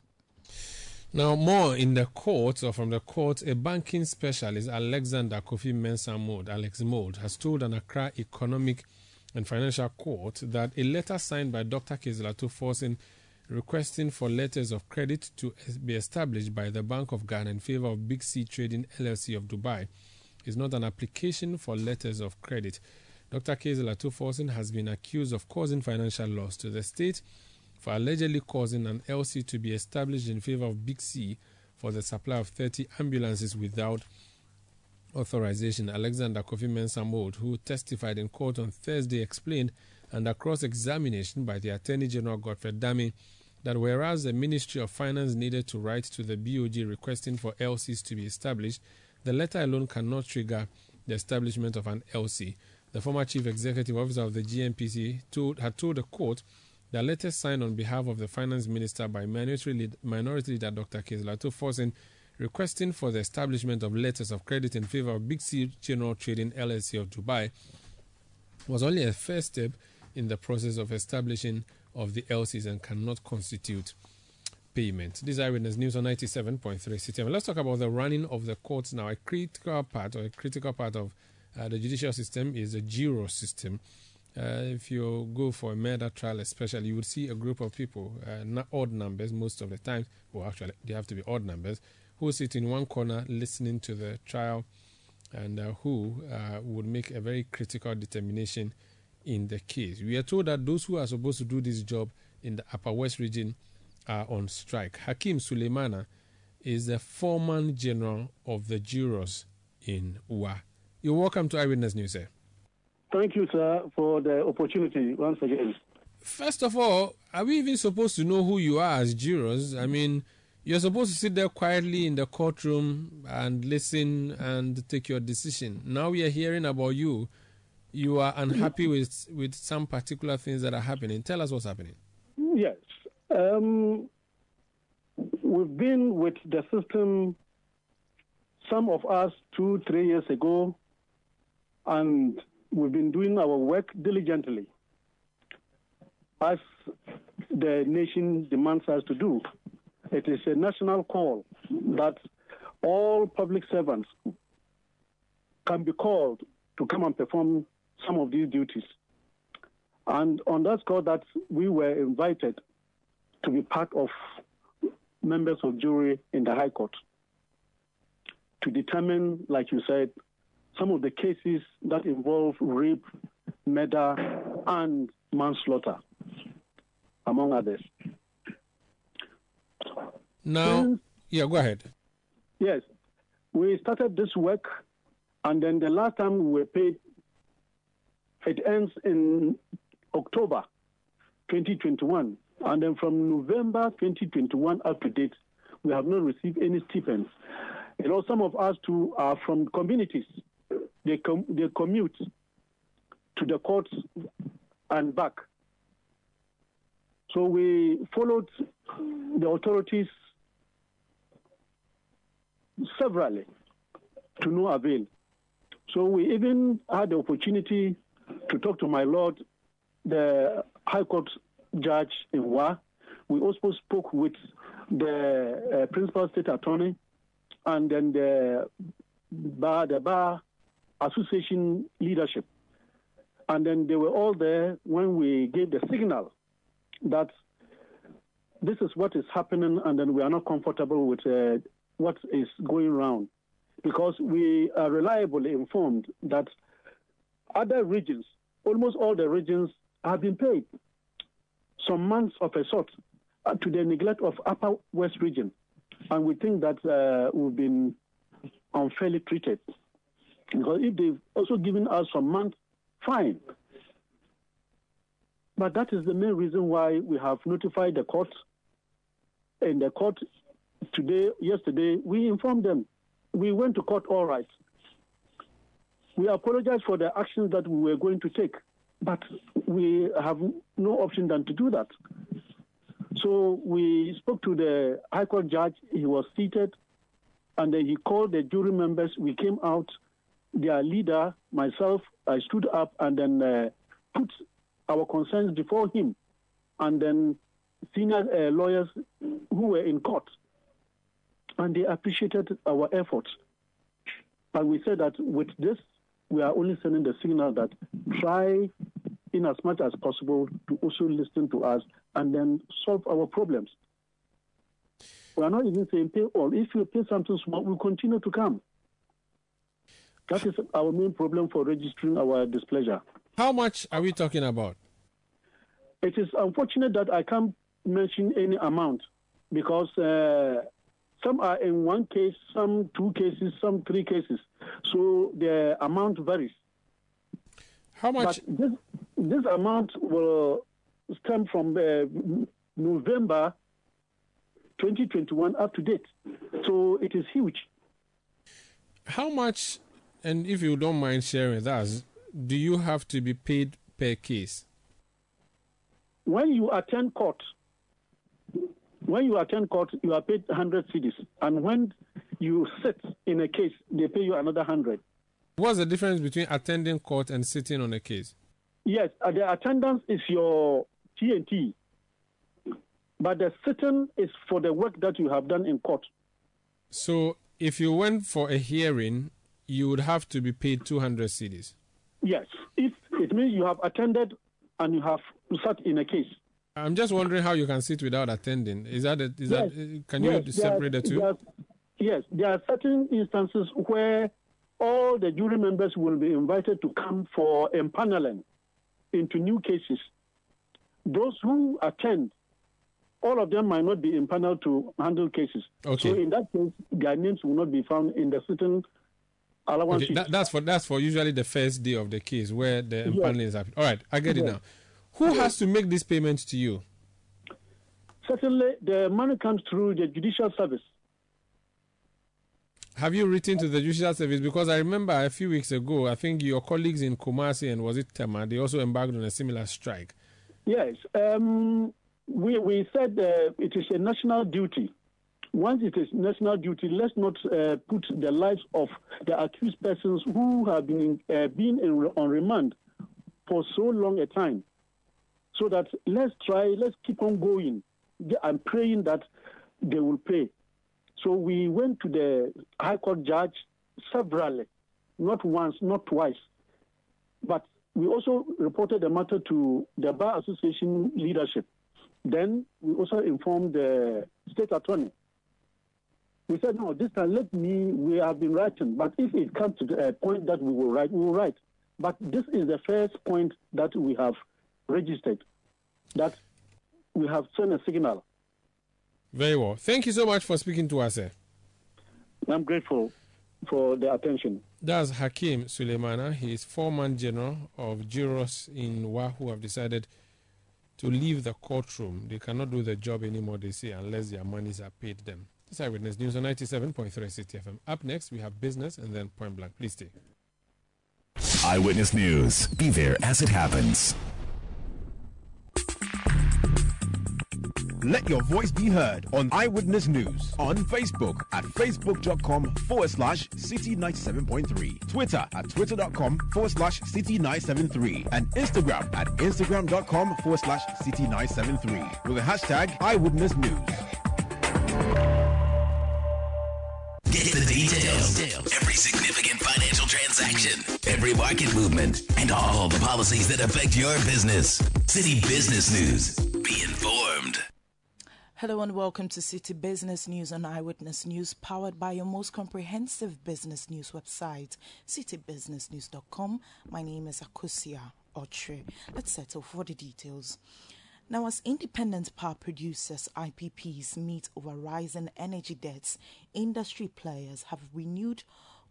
Now, more in the court or from the court, a banking specialist, Alexander Kofi Mensah Mould, Alex Mould, has told an Accra Economic and Financial Court that a letter signed by Dr. Cassiel Forson requesting for letters of credit to be established by the Bank of Ghana in favor of Big Sea Trading LLC of Dubai is not an application for letters of credit. Dr. Cassiel Forson has been accused of causing financial loss to the state for allegedly causing an LC to be established in favor of Big Sea for the supply of 30 ambulances without authorization. Alexander Kofi Mensah Mould, who testified in court on Thursday, explained under cross examination by the Attorney General Godfrey Dame that whereas the Ministry of Finance needed to write to the BOG requesting for LCs to be established, the letter alone cannot trigger the establishment of an LC. The former chief executive officer of the GNPC told, had told the court that letters signed on behalf of the finance minister by minority, lead, minority leader Dr. Cassiel Ato Forson requesting for the establishment of letters of credit in favor of Big Sea General Trading LLC of Dubai was only a first step in the process of establishing of the LCs and cannot constitute payment. This is Eyewitness News on 97.3 CTM. Let's talk about the running of the courts now. A critical part or a critical part of uh, the judicial system is the GIRO system. Uh, if you go for a murder trial, especially, you would see a group of people, uh, odd numbers most of the time, well, actually, they have to be odd numbers, who sit in one corner listening to the trial and uh, who uh, would make a very critical determination in the case. We are told that those who are supposed to do this job in the Upper West region are on strike. Hakim Suleimana is the foreman general of the jurors in UWA. You're welcome to Eyewitness News, sir. Thank you, sir, for the opportunity once again. First of all, are we even supposed to know who you are as jurors? I mean, you're supposed to sit there quietly in the courtroom and listen and take your decision. Now we are hearing about you. You are unhappy mm-hmm. with, with some particular things that are happening. Tell us what's happening. Yes. Um, we've been with the system, some of us two, three years ago, and we've been doing our work diligently as the nation demands us to do. It is a national call that all public servants can be called to come and perform some of these duties. And on that score that we were invited to be part of members of jury in the High Court to determine, like you said, some of the cases that involve rape, murder, and manslaughter, among others. Now, Since, yeah, go ahead. Yes, we started this work, and then the last time we were paid, it ends in October 2021. And then from November 2021 up to date, we have not received any stipends. You know, some of us too are from communities. They, com- they commute to the courts and back. So we followed the authorities severally to no avail. So we even had the opportunity to talk to my lord, the High Court judge in Wa. We also spoke with the uh, principal state attorney and then the bar, the bar association leadership. And then they were all there when we gave the signal that this is what is happening, and then we are not comfortable with uh, what is going around because we are reliably informed that other regions, almost all the regions, have been paid some months of a sort uh, to the neglect of Upper West region. And we think that uh, we've been unfairly treated. Because if they've also given us some months, fine. But that is the main reason why we have notified the court. And the court today, yesterday, we informed them. We went to court all right. We apologize for the actions that we were going to take, but we have no option than to do that. So we spoke to the High Court judge. He was seated, and then he called the jury members. We came out. Their leader, myself, I stood up and then uh, put our concerns before him, and then senior uh, lawyers who were in court and they appreciated our efforts. And we said that with this, we are only sending the signal that try in as much as possible to also listen to us and then solve our problems. We are not even saying pay all. If you pay something small, we'll continue to come. That is our main problem for registering our displeasure. How much are we talking about? It is unfortunate that I can't mention any amount because uh, some are in one case, some two cases, some three cases. So the amount varies. How much? But this, this amount will stem from uh, November 2021 up to date. So it is huge. How much, and if you don't mind sharing with us, do you have to be paid per case? When you attend court, when you attend court, you are paid 100 cedis. And when you sit in a case, they pay you another 100. What's the difference between attending court and sitting on a case? Yes, uh, the attendance is your TNT. But the sitting is for the work that you have done in court. So if you went for a hearing, you would have to be paid 200 cedis? Yes. If it means you have attended and you have sat in a case. I'm just wondering how you can sit without attending. Is that a, is yes. that can you yes, separate the two? Are, yes, there are certain instances where all the jury members will be invited to come for empaneling into new cases. Those who attend, all of them might not be impaneled to handle cases. Okay. So in that case, their names will not be found in the sitting allowance. Okay, that, that's for that's for usually the first day of the case where the empaneling yes. is happening. All right, I get yes. it now. Who has to make this payment to you? Certainly, the money comes through the judicial service. Have you written to the judicial service? Because I remember a few weeks ago, I think your colleagues in Kumasi and was it Tema, they also embarked on a similar strike. Yes. Um, we, we said uh, it is a national duty. Once it is national duty, let's not uh, put the lives of the accused persons who have been, uh, been in, on remand for so long a time so that let's try, let's keep on going. I'm praying that they will pay. So we went to the High Court judge severally, not once, not twice. But we also reported the matter to the Bar Association leadership. Then we also informed the state attorney. We said, no, this time let me, we have been writing, but if it comes to a uh, point that we will write, we will write. But this is the first point that we have registered, that we have sent a signal. Very well. Thank you so much for speaking to us. Sir. I'm grateful for the attention. That's Hakim Suleimana. He is foreman general of JIROS in WA who have decided to leave the courtroom. They cannot do the job anymore, they say, unless their monies are paid them. This is Eyewitness News on 97.3 Citi FM. Up next, we have business and then point blank. Please stay. Eyewitness News. Be there as it happens. Let your voice be heard on Eyewitness News on Facebook at facebook.com forward slash citi 97.3, Twitter at twitter.com forward slash citi 973, and Instagram at instagram.com forward slash citi 973 with the hashtag Eyewitness News. Get the details. Every significant financial transaction, every market movement, and all the policies that affect your business. Citi Business News. Hello and welcome to Citi Business News on Eyewitness News, powered by your most comprehensive business news website, citibusinessnews.com. My name is Akosua Otre. Let's settle for the details. Now, as independent power producers, IPPs meet over rising energy debts, industry players have renewed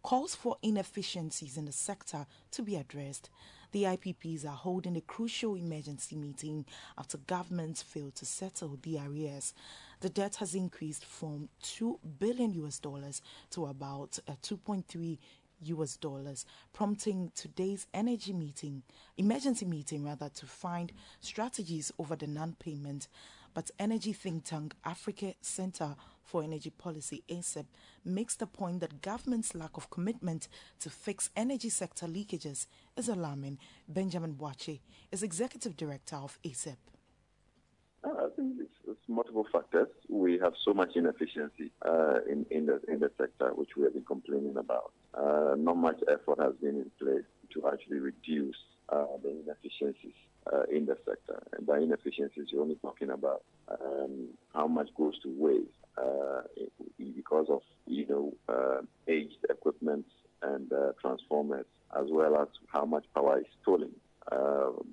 calls for inefficiencies in the sector to be addressed. The IPPs are holding a crucial emergency meeting after governments failed to settle the arrears. The debt has increased from 2 billion US dollars to about uh, 2.3 US dollars, prompting today's energy meeting, emergency meeting rather, to find strategies over the non-payment. But energy think tank Africa Center for Energy Policy, ACEP, makes the point that government's lack of commitment to fix energy sector leakages is alarming. Benjamin Boakye is executive director of ACEP. I think it's, it's, multiple factors. We have so much inefficiency uh, in, in, the, in the sector, which we have been complaining about. Uh, not much effort has been in place to actually reduce uh, the inefficiencies uh, in the sector. And by inefficiencies, you're only talking about um, how much goes to waste uh, because of you know uh, aged equipment and transformers, as well as how much power is stolen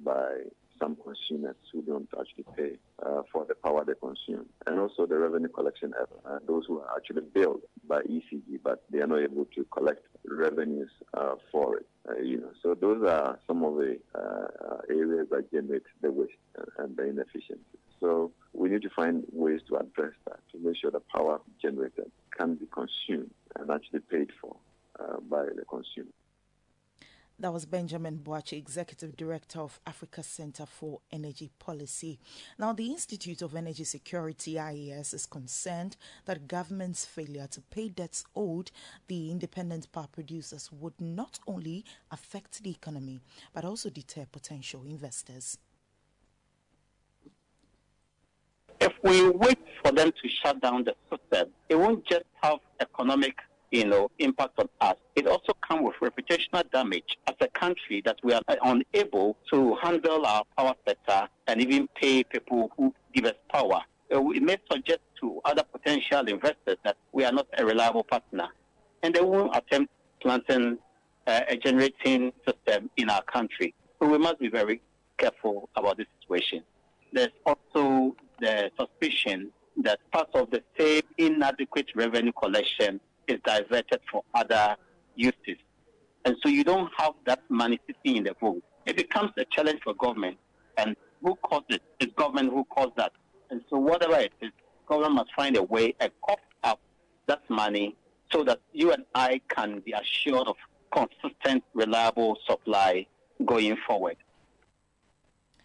by some consumers who don't actually pay uh, for the power they consume, and also the revenue collection effort, uh, those who are actually billed by ECG, but they are not able to collect revenues uh, for it. you know, so those are some of the areas that generate the waste and the inefficiency. So we need to find ways to address that to make sure the power generated can be consumed and actually paid for uh, by the consumer. That was Benjamin Boakye, Executive Director of Africa Center for Energy Policy. Now, the Institute of Energy Security, IES, is concerned that government's failure to pay debts owed the independent power producers would not only affect the economy, but also deter potential investors. If we wait for them to shut down the system, it won't just have economic you know, impact on us. It also comes with reputational damage as a country that we are unable to handle our power sector and even pay people who give us power. Uh, it may suggest to other potential investors that we are not a reliable partner, and they won't attempt planting uh, a generating system in our country. So we must be very careful about this situation. There's also the suspicion that part of the same inadequate revenue collection is diverted for other uses. And so you don't have that money sitting in the pool. It becomes a challenge for government. And who caused it? It's government who caused that. And so whatever it is, government must find a way and cough up that money so that you and I can be assured of consistent, reliable supply going forward.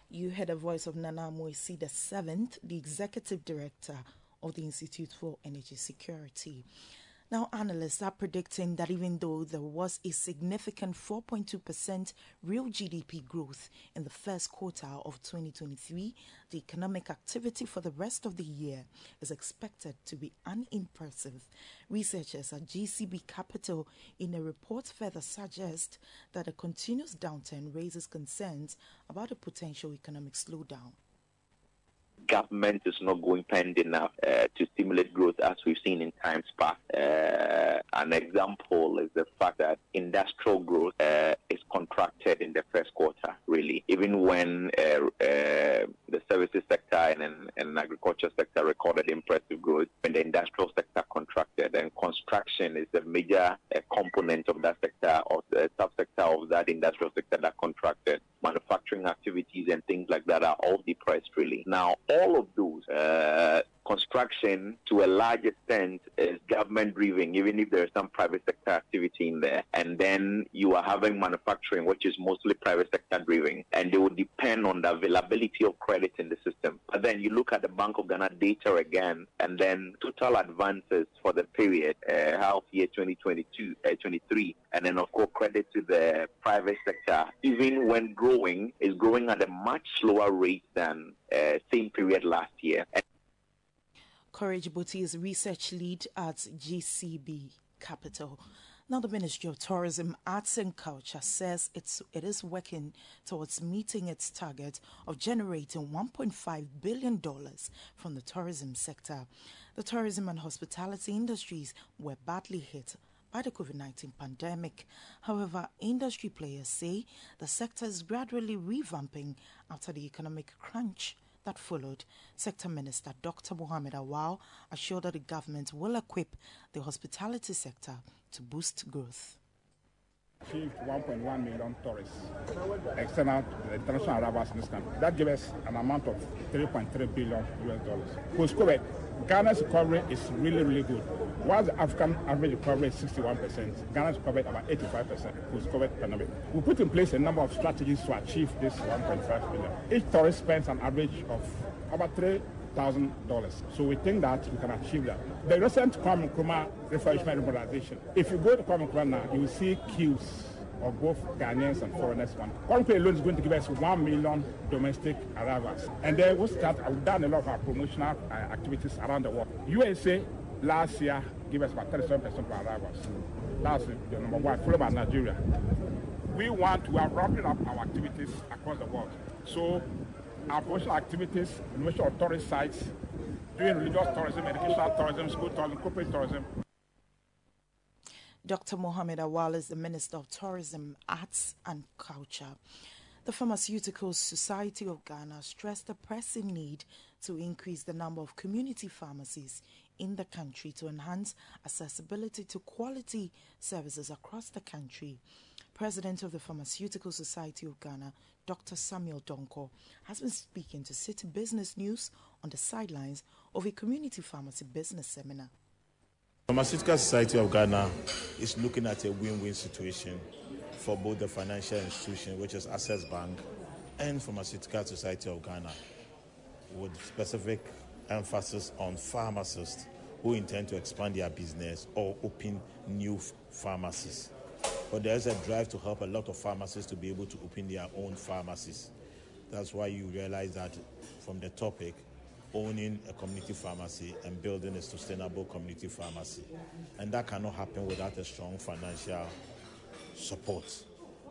You heard a voice of Nana Amoasi the seventh, the executive director of the Institute for Energy Security. Now, analysts are predicting that even though there was a significant 4.2% real GDP growth in the first quarter of 2023, the economic activity for the rest of the year is expected to be unimpressive. Researchers at GCB Capital in a report further suggest that a continuous downturn raises concerns about a potential economic slowdown. Government is not going spend enough uh, to stimulate growth as we've seen in times past. Uh, an example is the fact that industrial growth uh, is contracted in the first quarter, really, even when uh, uh, the services sector and, and agriculture sector recorded impressive growth, when the industrial sector contracted, and construction is a major uh, component of that sector, or the subsector of that industrial sector that contracted. Manufacturing activities and things like that are all depressed, really. Now, all of those. Uh, construction to a large extent is government driven, even if there is some private sector activity in there. And then you are having manufacturing, which is mostly private sector driven, and they will depend on the availability of credit in the system. But then you look at the Bank of Ghana data again, and then total advances for the period, uh, half year 2022, uh, 23, and then of course credit to the private sector, even when growing, is growing at a much slower rate than uh, same period last year. And Courage Buti is research lead at GCB Capital. Now, the Ministry of Tourism, Arts and Culture says it's, it is working towards meeting its target of generating $1.5 billion from the tourism sector. The tourism and hospitality industries were badly hit by the COVID 19 pandemic. However, industry players say the sector is gradually revamping after the economic crunch that followed, Sector Minister Dr. Mohamed Awal assured that the government will equip the hospitality sector to boost growth. Achieved 1.1 million tourists, external international arrivals in this country. That gives us an amount of 3.3 billion US dollars. Post COVID, Ghana's recovery is really, really good. While the African average recovery is 61%, Ghana's recovered about 85% post-COVID pandemic. We put in place a number of strategies to achieve this 1.5 billion. Each tourist spends an average of about three thousand dollars. So we think that we can achieve that. The recent Kwame Nkrumah refurbishment and modernization. If you go to Kwame Nkrumah now, you will see queues of both Ghanaians and foreigners. One Kwame alone is going to give us one million domestic arrivals, and then we start. We've done a lot of our promotional uh, activities around the world. USA last year gave us about 37 percent of our arrivals. That's the number one, followed by Nigeria. We want to are ramping up our activities across the world. So our promotional activities, innovation of tourist sites, doing religious tourism, educational tourism, school tourism, corporate tourism. Dr. Mohamed Awal is the Minister of Tourism, Arts and Culture. The Pharmaceutical Society of Ghana stressed the pressing need to increase the number of community pharmacies in the country to enhance accessibility to quality services across the country. President of the Pharmaceutical Society of Ghana, Dr. Samuel Donkor, has been speaking to Citi Business News on the sidelines of a community pharmacy business seminar. Pharmaceutical Society of Ghana is looking at a win-win situation for both the financial institution, which is Access Bank, and Pharmaceutical Society of Ghana, with specific emphasis on pharmacists who intend to expand their business or open new pharmacies. But there's a drive to help a lot of pharmacists to be able to open their own pharmacies. That's why you realize that from the topic, owning a community pharmacy and building a sustainable community pharmacy. And that cannot happen without a strong financial support.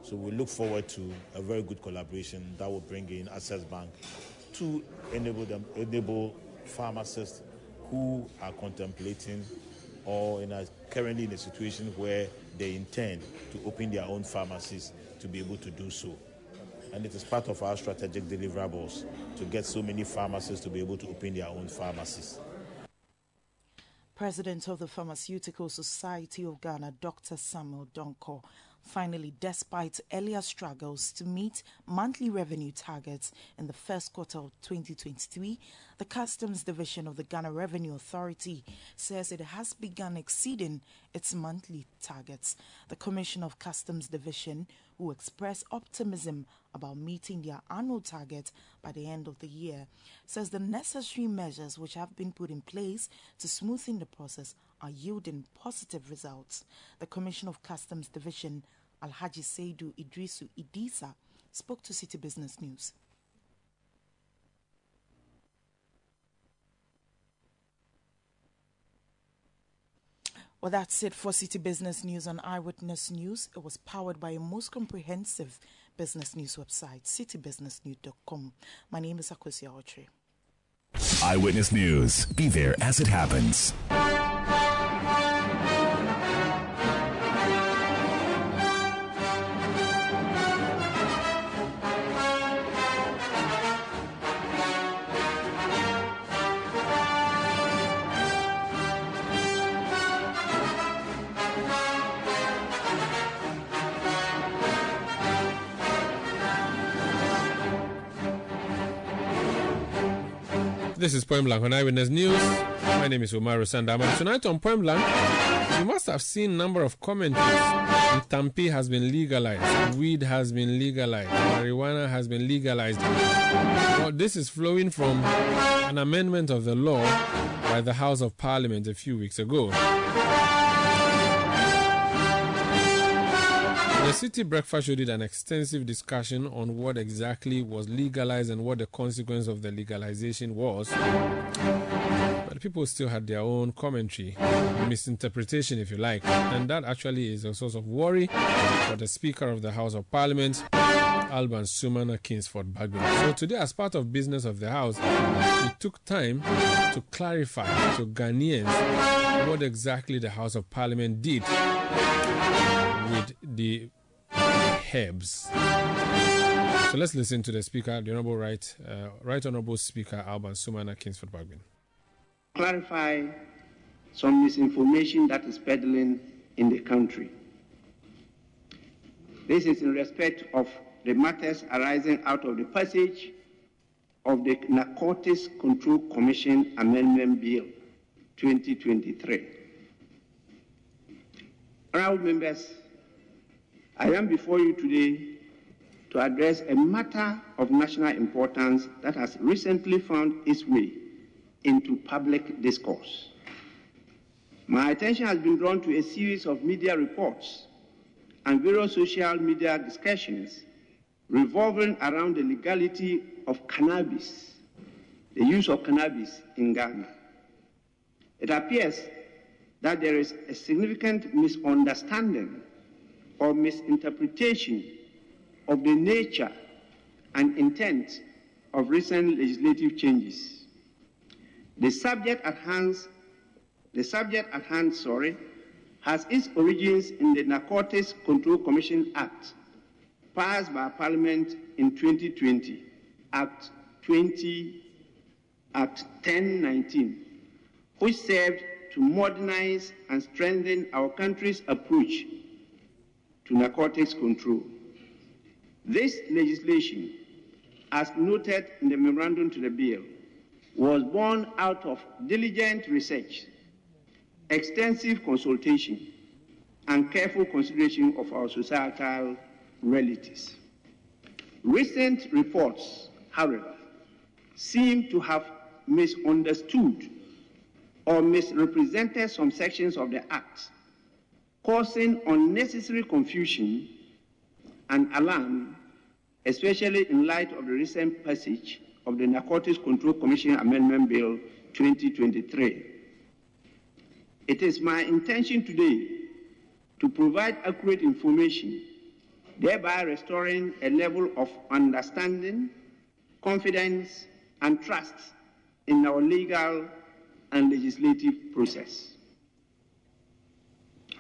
So we look forward to a very good collaboration that will bring in Access Bank to enable them enable pharmacists who are contemplating or in a, currently in a situation where they intend to open their own pharmacies to be able to do so and it is part of our strategic deliverables to get so many pharmacists to be able to open their own pharmacies. President of the Pharmaceutical Society of Ghana, Dr. Samuel Donkor, Finally, despite earlier struggles to meet monthly revenue targets in the first quarter of 2023, the Customs Division of the Ghana Revenue Authority says it has begun exceeding its monthly targets. The Commission of Customs Division, who express optimism about meeting their annual target by the end of the year, says the necessary measures which have been put in place to smoothen the process are yielding positive results. The Commission of Customs Division, Alhaji Seidu Iddrisu Iddisah, spoke to Citi Business News. Well, that's it for Citi Business News on Eyewitness News. It was powered by a most comprehensive business news website, citibusinessnews.com. My name is Akosua Autry. Eyewitness News. Be there as it happens. This is Point Blank on Eyewitness News. My name is Umaru Sanda Amadu. Tonight on Point Blank, you must have seen a number of commentaries. Tampi has been legalized, weed has been legalized, marijuana has been legalized. Well, this is flowing from an amendment of the law by the House of Parliament a few weeks ago. The Citi Breakfast Show did an extensive discussion on what exactly was legalized and what the consequence of the legalization was. But people still had their own commentary, misinterpretation, if you like, and that actually is a source of worry for the Speaker of the House of Parliament, Alban Sumana Kingsford Bagbin. So today, as part of business of the House, we took time to clarify to Ghanaians what exactly the House of Parliament did with the herbs. So let's listen to the Speaker, the Honorable Right, uh, Right Honorable Speaker Alban Sumana Kingsford Bagbin. Clarify some misinformation that is peddling in the country. This is in respect of the matters arising out of the passage of the Narcotics Control Commission Amendment Bill 2023. Honorable members, I am before you today to address a matter of national importance that has recently found its way into public discourse. My attention has been drawn to a series of media reports and various social media discussions revolving around the legality of cannabis, the use of cannabis in Ghana. It appears that there is a significant misunderstanding or misinterpretation of the nature and intent of recent legislative changes. The subject at hand, the subject at hand, sorry, has its origins in the Narcotics Control Commission Act, passed by Parliament in 2020, Act 20, Act 1019, which served to modernize and strengthen our country's approach to narcotics control. This legislation, as noted in the memorandum to the bill, was born out of diligent research, extensive consultation, and careful consideration of our societal realities. Recent reports, however, seem to have misunderstood or misrepresented some sections of the Act causing unnecessary confusion and alarm, especially in light of the recent passage of the Narcotics Control Commission Amendment Bill 2023. It is my intention today to provide accurate information, thereby restoring a level of understanding, confidence, and trust in our legal and legislative process.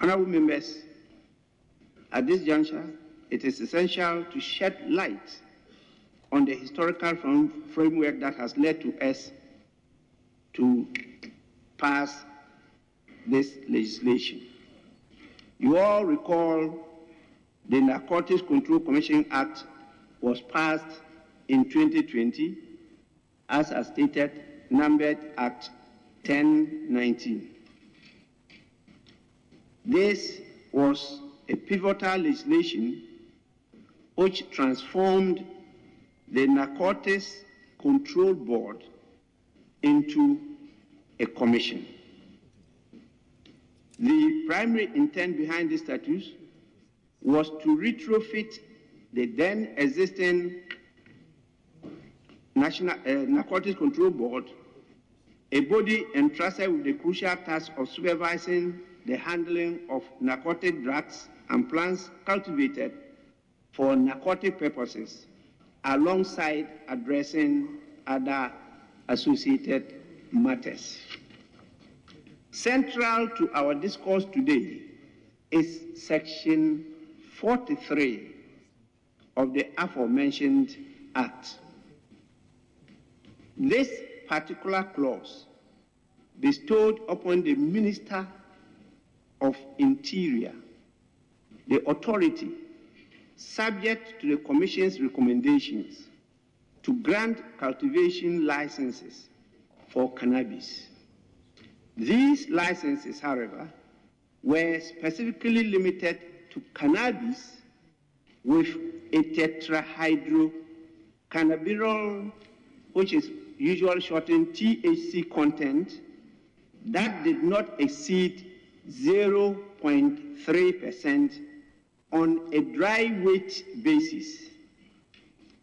Honorable members, at this juncture, it is essential to shed light on the historical framework that has led to us to pass this legislation. You all recall the Narcotics Control Commission Act was passed in 2020, as I stated, numbered Act 1019. This was a pivotal legislation which transformed the Narcotics Control Board into a commission. The primary intent behind this statute was to retrofit the then existing National uh, Narcotics Control Board, a body entrusted with the crucial task of supervising the handling of narcotic drugs and plants cultivated for narcotic purposes alongside addressing other associated matters. Central to our discourse today is Section 43 of the aforementioned Act. This particular clause bestowed upon the Minister of Interior the authority, subject to the Commission's recommendations, to grant cultivation licenses for cannabis. These licenses, however, were specifically limited to cannabis with a tetrahydrocannabinol, which is usually shortened THC content, that did not exceed 0.3% on a dry weight basis.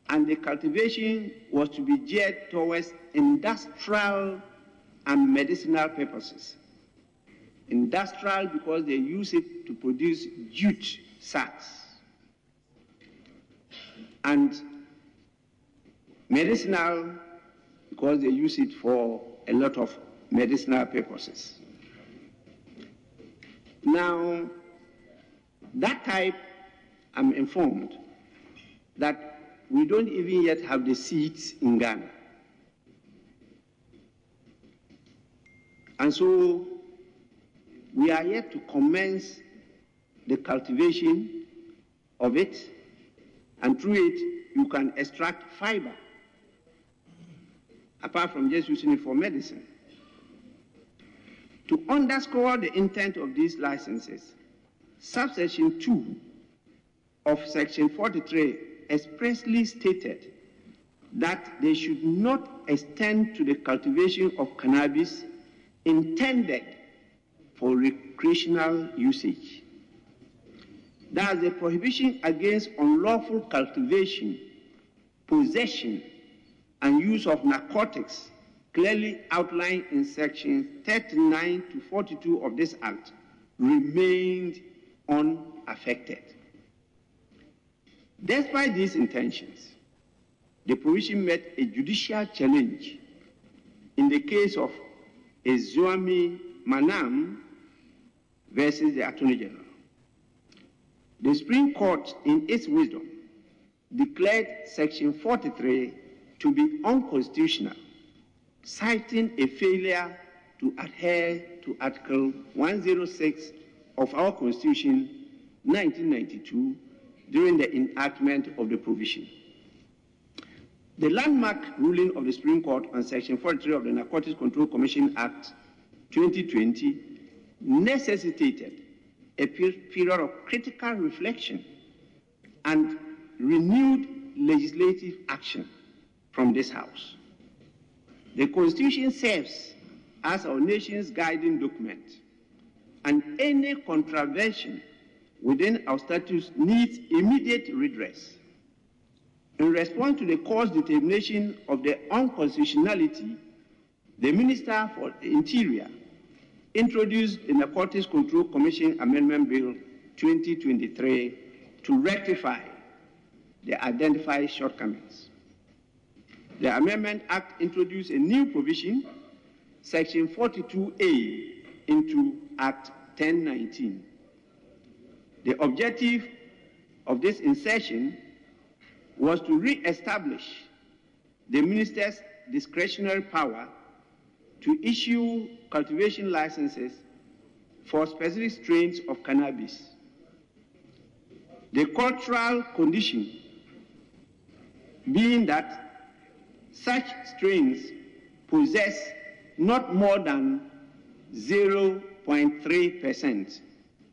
And the cultivation was to be geared towards industrial and medicinal purposes. Industrial because they use it to produce jute sacks. And medicinal because they use it for a lot of medicinal purposes. Now, that type, I'm informed that we don't even yet have the seeds in Ghana. And so we are yet to commence the cultivation of it, and through it, you can extract fiber, apart from just using it for medicine. To underscore the intent of these licenses, subsection 2 of section 43 expressly stated that they should not extend to the cultivation of cannabis intended for recreational usage. Thus, the prohibition against unlawful cultivation, possession, and use of narcotics clearly outlined in sections 39 to 42 of this Act remained unaffected. Despite these intentions, the provision met a judicial challenge in the case of Ezuami Manam versus the Attorney General. The Supreme Court, in its wisdom, declared Section 43 to be unconstitutional, citing a failure to adhere to Article 106 of our Constitution 1992 during the enactment of the provision. The landmark ruling of the Supreme Court on Section 43 of the Narcotics Control Commission Act 2020 necessitated a period of critical reflection and renewed legislative action from this House. The Constitution serves as our nation's guiding document, and any contravention within our statutes needs immediate redress. In response to the court's determination of the unconstitutionality, the Minister for the Interior introduced the Narcotics Control Commission Amendment Bill 2023 to rectify the identified shortcomings. The Amendment Act introduced a new provision, Section 42A, into Act 1019. The objective of this insertion was to re-establish the minister's discretionary power to issue cultivation licenses for specific strains of cannabis. The cultural condition being that such strains possess not more than 0.3%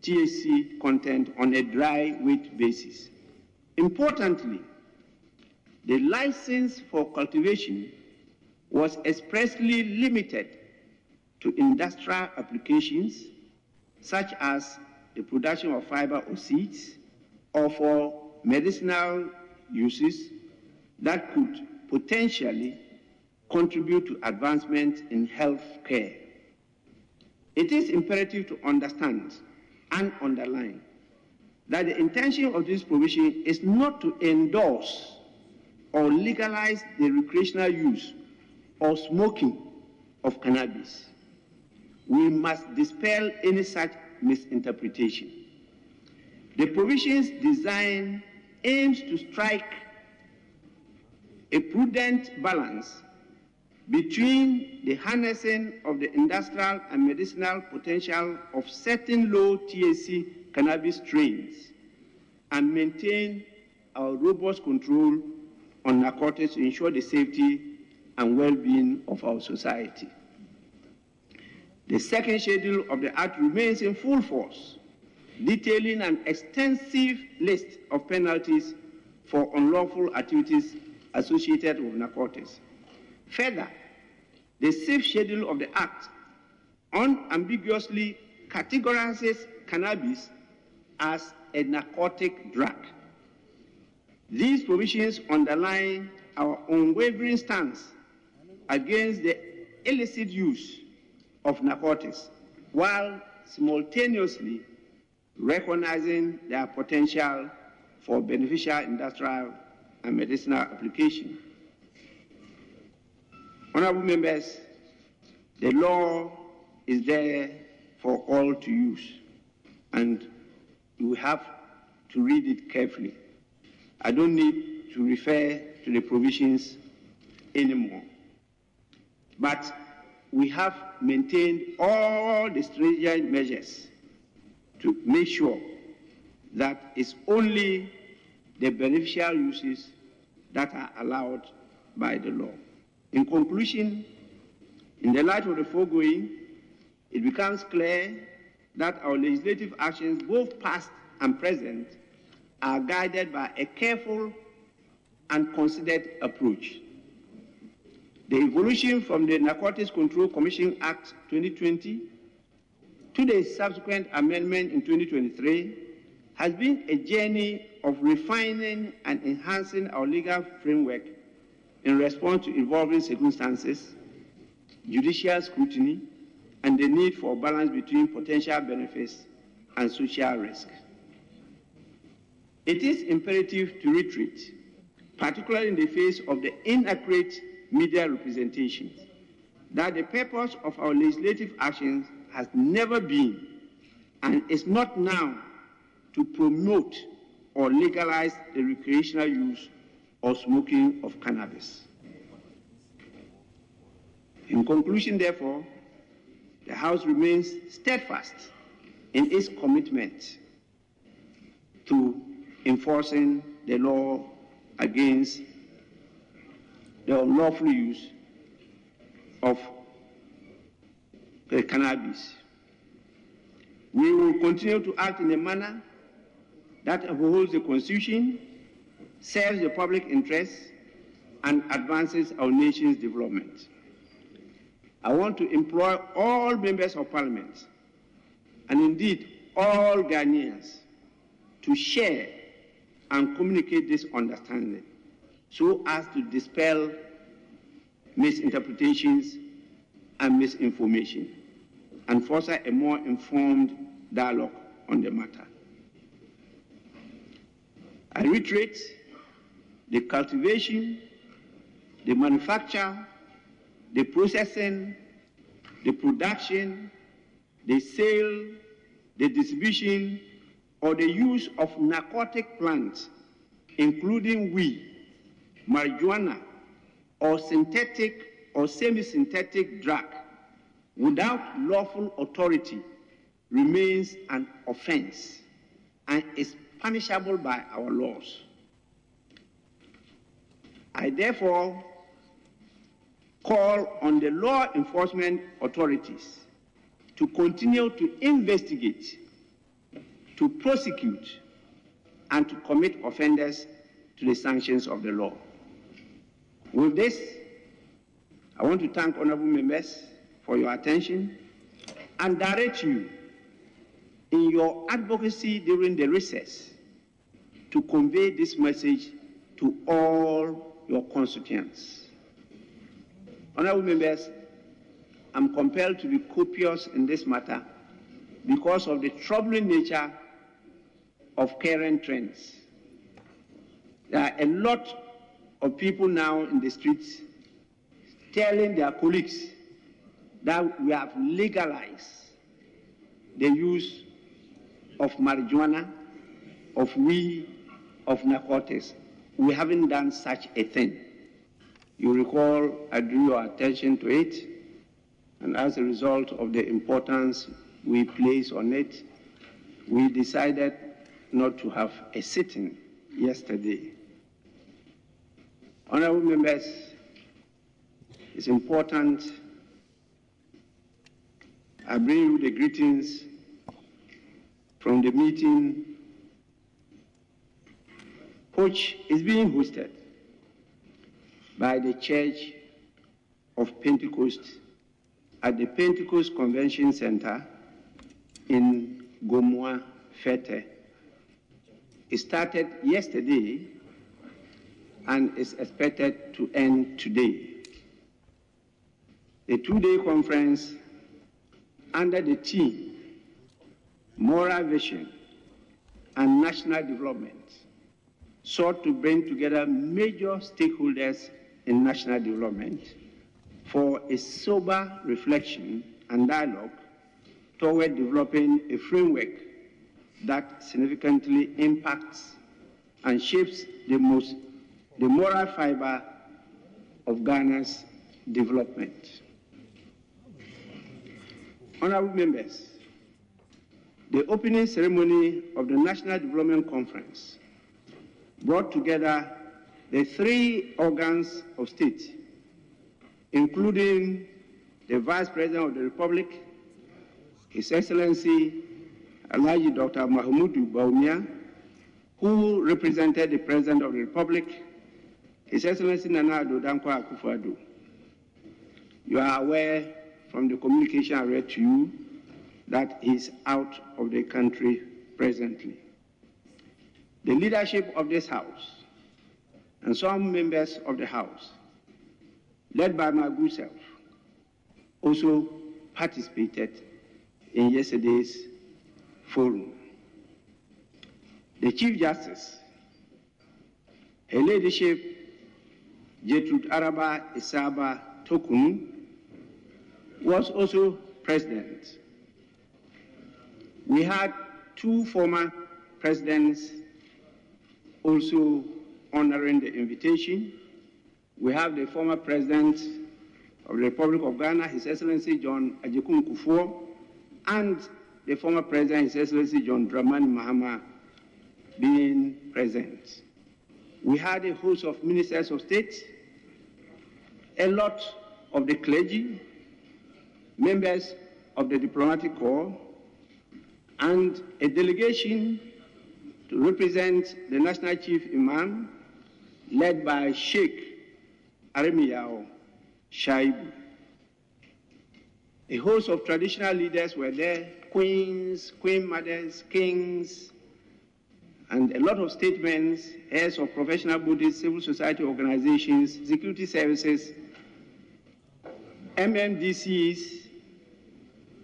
THC content on a dry weight basis. Importantly, the license for cultivation was expressly limited to industrial applications such as the production of fiber or seeds or for medicinal uses that could potentially contribute to advancement in health care. It is imperative to understand and underline that the intention of this provision is not to endorse or legalize the recreational use or smoking of cannabis. We must dispel any such misinterpretation. The provisions design aims to strike a prudent balance between the harnessing of the industrial and medicinal potential of certain low THC cannabis strains and maintain our robust control on narcotics to ensure the safety and well-being of our society. The second schedule of the Act remains in full force, detailing an extensive list of penalties for unlawful activities associated with narcotics. Further, the safe schedule of the Act unambiguously categorizes cannabis as a narcotic drug. These provisions underline our unwavering stance against the illicit use of narcotics while simultaneously recognizing their potential for beneficial industrial and medicinal application. Honorable members, the law is there for all to use, and you have to read it carefully. I don't need to refer to the provisions anymore. But we have maintained all the stringent measures to make sure that it's only the beneficial uses that are allowed by the law. In conclusion, in the light of the foregoing, it becomes clear that our legislative actions, both past and present, are guided by a careful and considered approach. The evolution from the Narcotics Control Commission Act 2020 to the subsequent amendment in 2023 has been a journey of refining and enhancing our legal framework in response to evolving circumstances, judicial scrutiny, and the need for balance between potential benefits and social risk. It is imperative to retreat, particularly in the face of the inaccurate media representations, that the purpose of our legislative actions has never been and is not now to promote or legalize the recreational use or smoking of cannabis. In conclusion, therefore, the House remains steadfast in its commitment to enforcing the law against the unlawful use of the cannabis. We will continue to act in a manner that upholds the Constitution, serves the public interest, and advances our nation's development. I want to employ all members of parliament, and indeed all Ghanaians, to share and communicate this understanding so as to dispel misinterpretations and misinformation and foster a more informed dialogue on the matter. I reiterate the cultivation, the manufacture, the processing, the production, the sale, the distribution, or the use of narcotic plants, including weed, marijuana, or synthetic or semi-synthetic drug, without lawful authority remains an offense and is punishable by our laws. I therefore call on the law enforcement authorities to continue to investigate, to prosecute, and to commit offenders to the sanctions of the law. With this, I want to thank honorable members for your attention and direct you in your advocacy during the recess to convey this message to all your constituents. Honorable members, I'm compelled to be copious in this matter because of the troubling nature of current trends. There are a lot of people now in the streets telling their colleagues that we have legalized the use of marijuana, of weed, of narcotics. We haven't done such a thing. You recall I drew your attention to it, and as a result of the importance we place on it, we decided not to have a sitting yesterday. Honorable members, it's important I bring you the greetings from the meeting which is being hosted by the Church of Pentecost at the Pentecost Convention Center in Gomoa, Fetteh. It started yesterday and is expected to end today. The two-day conference under the theme Moral Vision and National Development sought to bring together major stakeholders in national development for a sober reflection and dialogue toward developing a framework that significantly impacts and shapes the most the moral fiber of Ghana's development. Honorable members, the opening ceremony of the National Development Conference brought together the three organs of state, including the Vice President of the Republic, His Excellency Alhaji Dr. Mahamudu Bawumia, who represented the President of the Republic, His Excellency Nana Addo Dankwa Akufo-Addo. You are aware from the communication I read to you that he's out of the country presently. The leadership of this House and some members of the House, led by my good self, also participated in yesterday's forum. The Chief Justice, Her Ladyship Gertrude Araba Esaaba Torkornoo, was also president. We had two former presidents also honoring the invitation. We have the former president of the Republic of Ghana, His Excellency John Agyekum Kufuor, and the former president, His Excellency John Dramani Mahama, being present. We had a host of ministers of state, a lot of the clergy, members of the diplomatic corps, and a delegation to represent the National Chief Imam, led by Sheikh Aremiyao Shaibu. A host of traditional leaders were there, queens, queen mothers, kings, and a lot of statements, heads of professional bodies, civil society organizations, security services, MMDCs,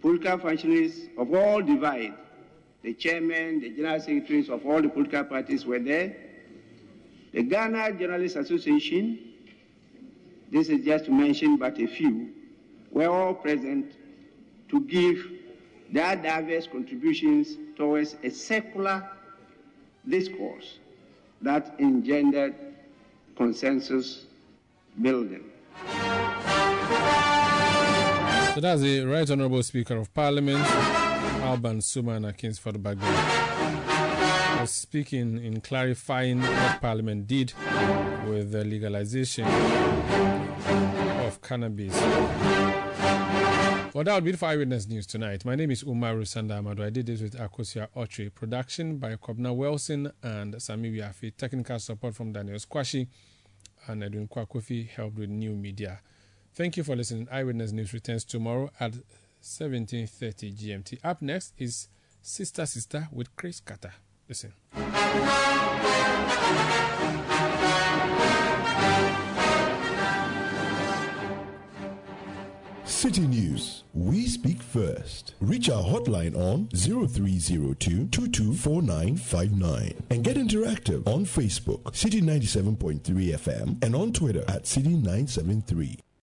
political functionaries of all divide. The chairman, the general secretaries of all the political parties were there. The Ghana Journalists Association, this is just to mention but a few, were all present to give their diverse contributions towards a secular discourse that engendered consensus building. So that's the Right Honourable Speaker of Parliament, Alban Sumana Kingsford Bagbin, was speaking in clarifying what Parliament did with the legalization of cannabis. Well, that would be for Eyewitness News tonight. My name is Umaru Sanda Amadu. I did this with Akosua Otri. Production by Kobna Wilson and Sami Wiafi. Technical support from Daniel Squashi and Edwin Kwakofi helped with new media. Thank you for listening. Eyewitness News returns tomorrow at 17:30 GMT. Up next is Sister Sister with Chris Carter. Listen. Citi News. We speak first. Reach our hotline on 0302 224959 and get interactive on Facebook, Citi 97.3 FM, and on Twitter at Citi 973.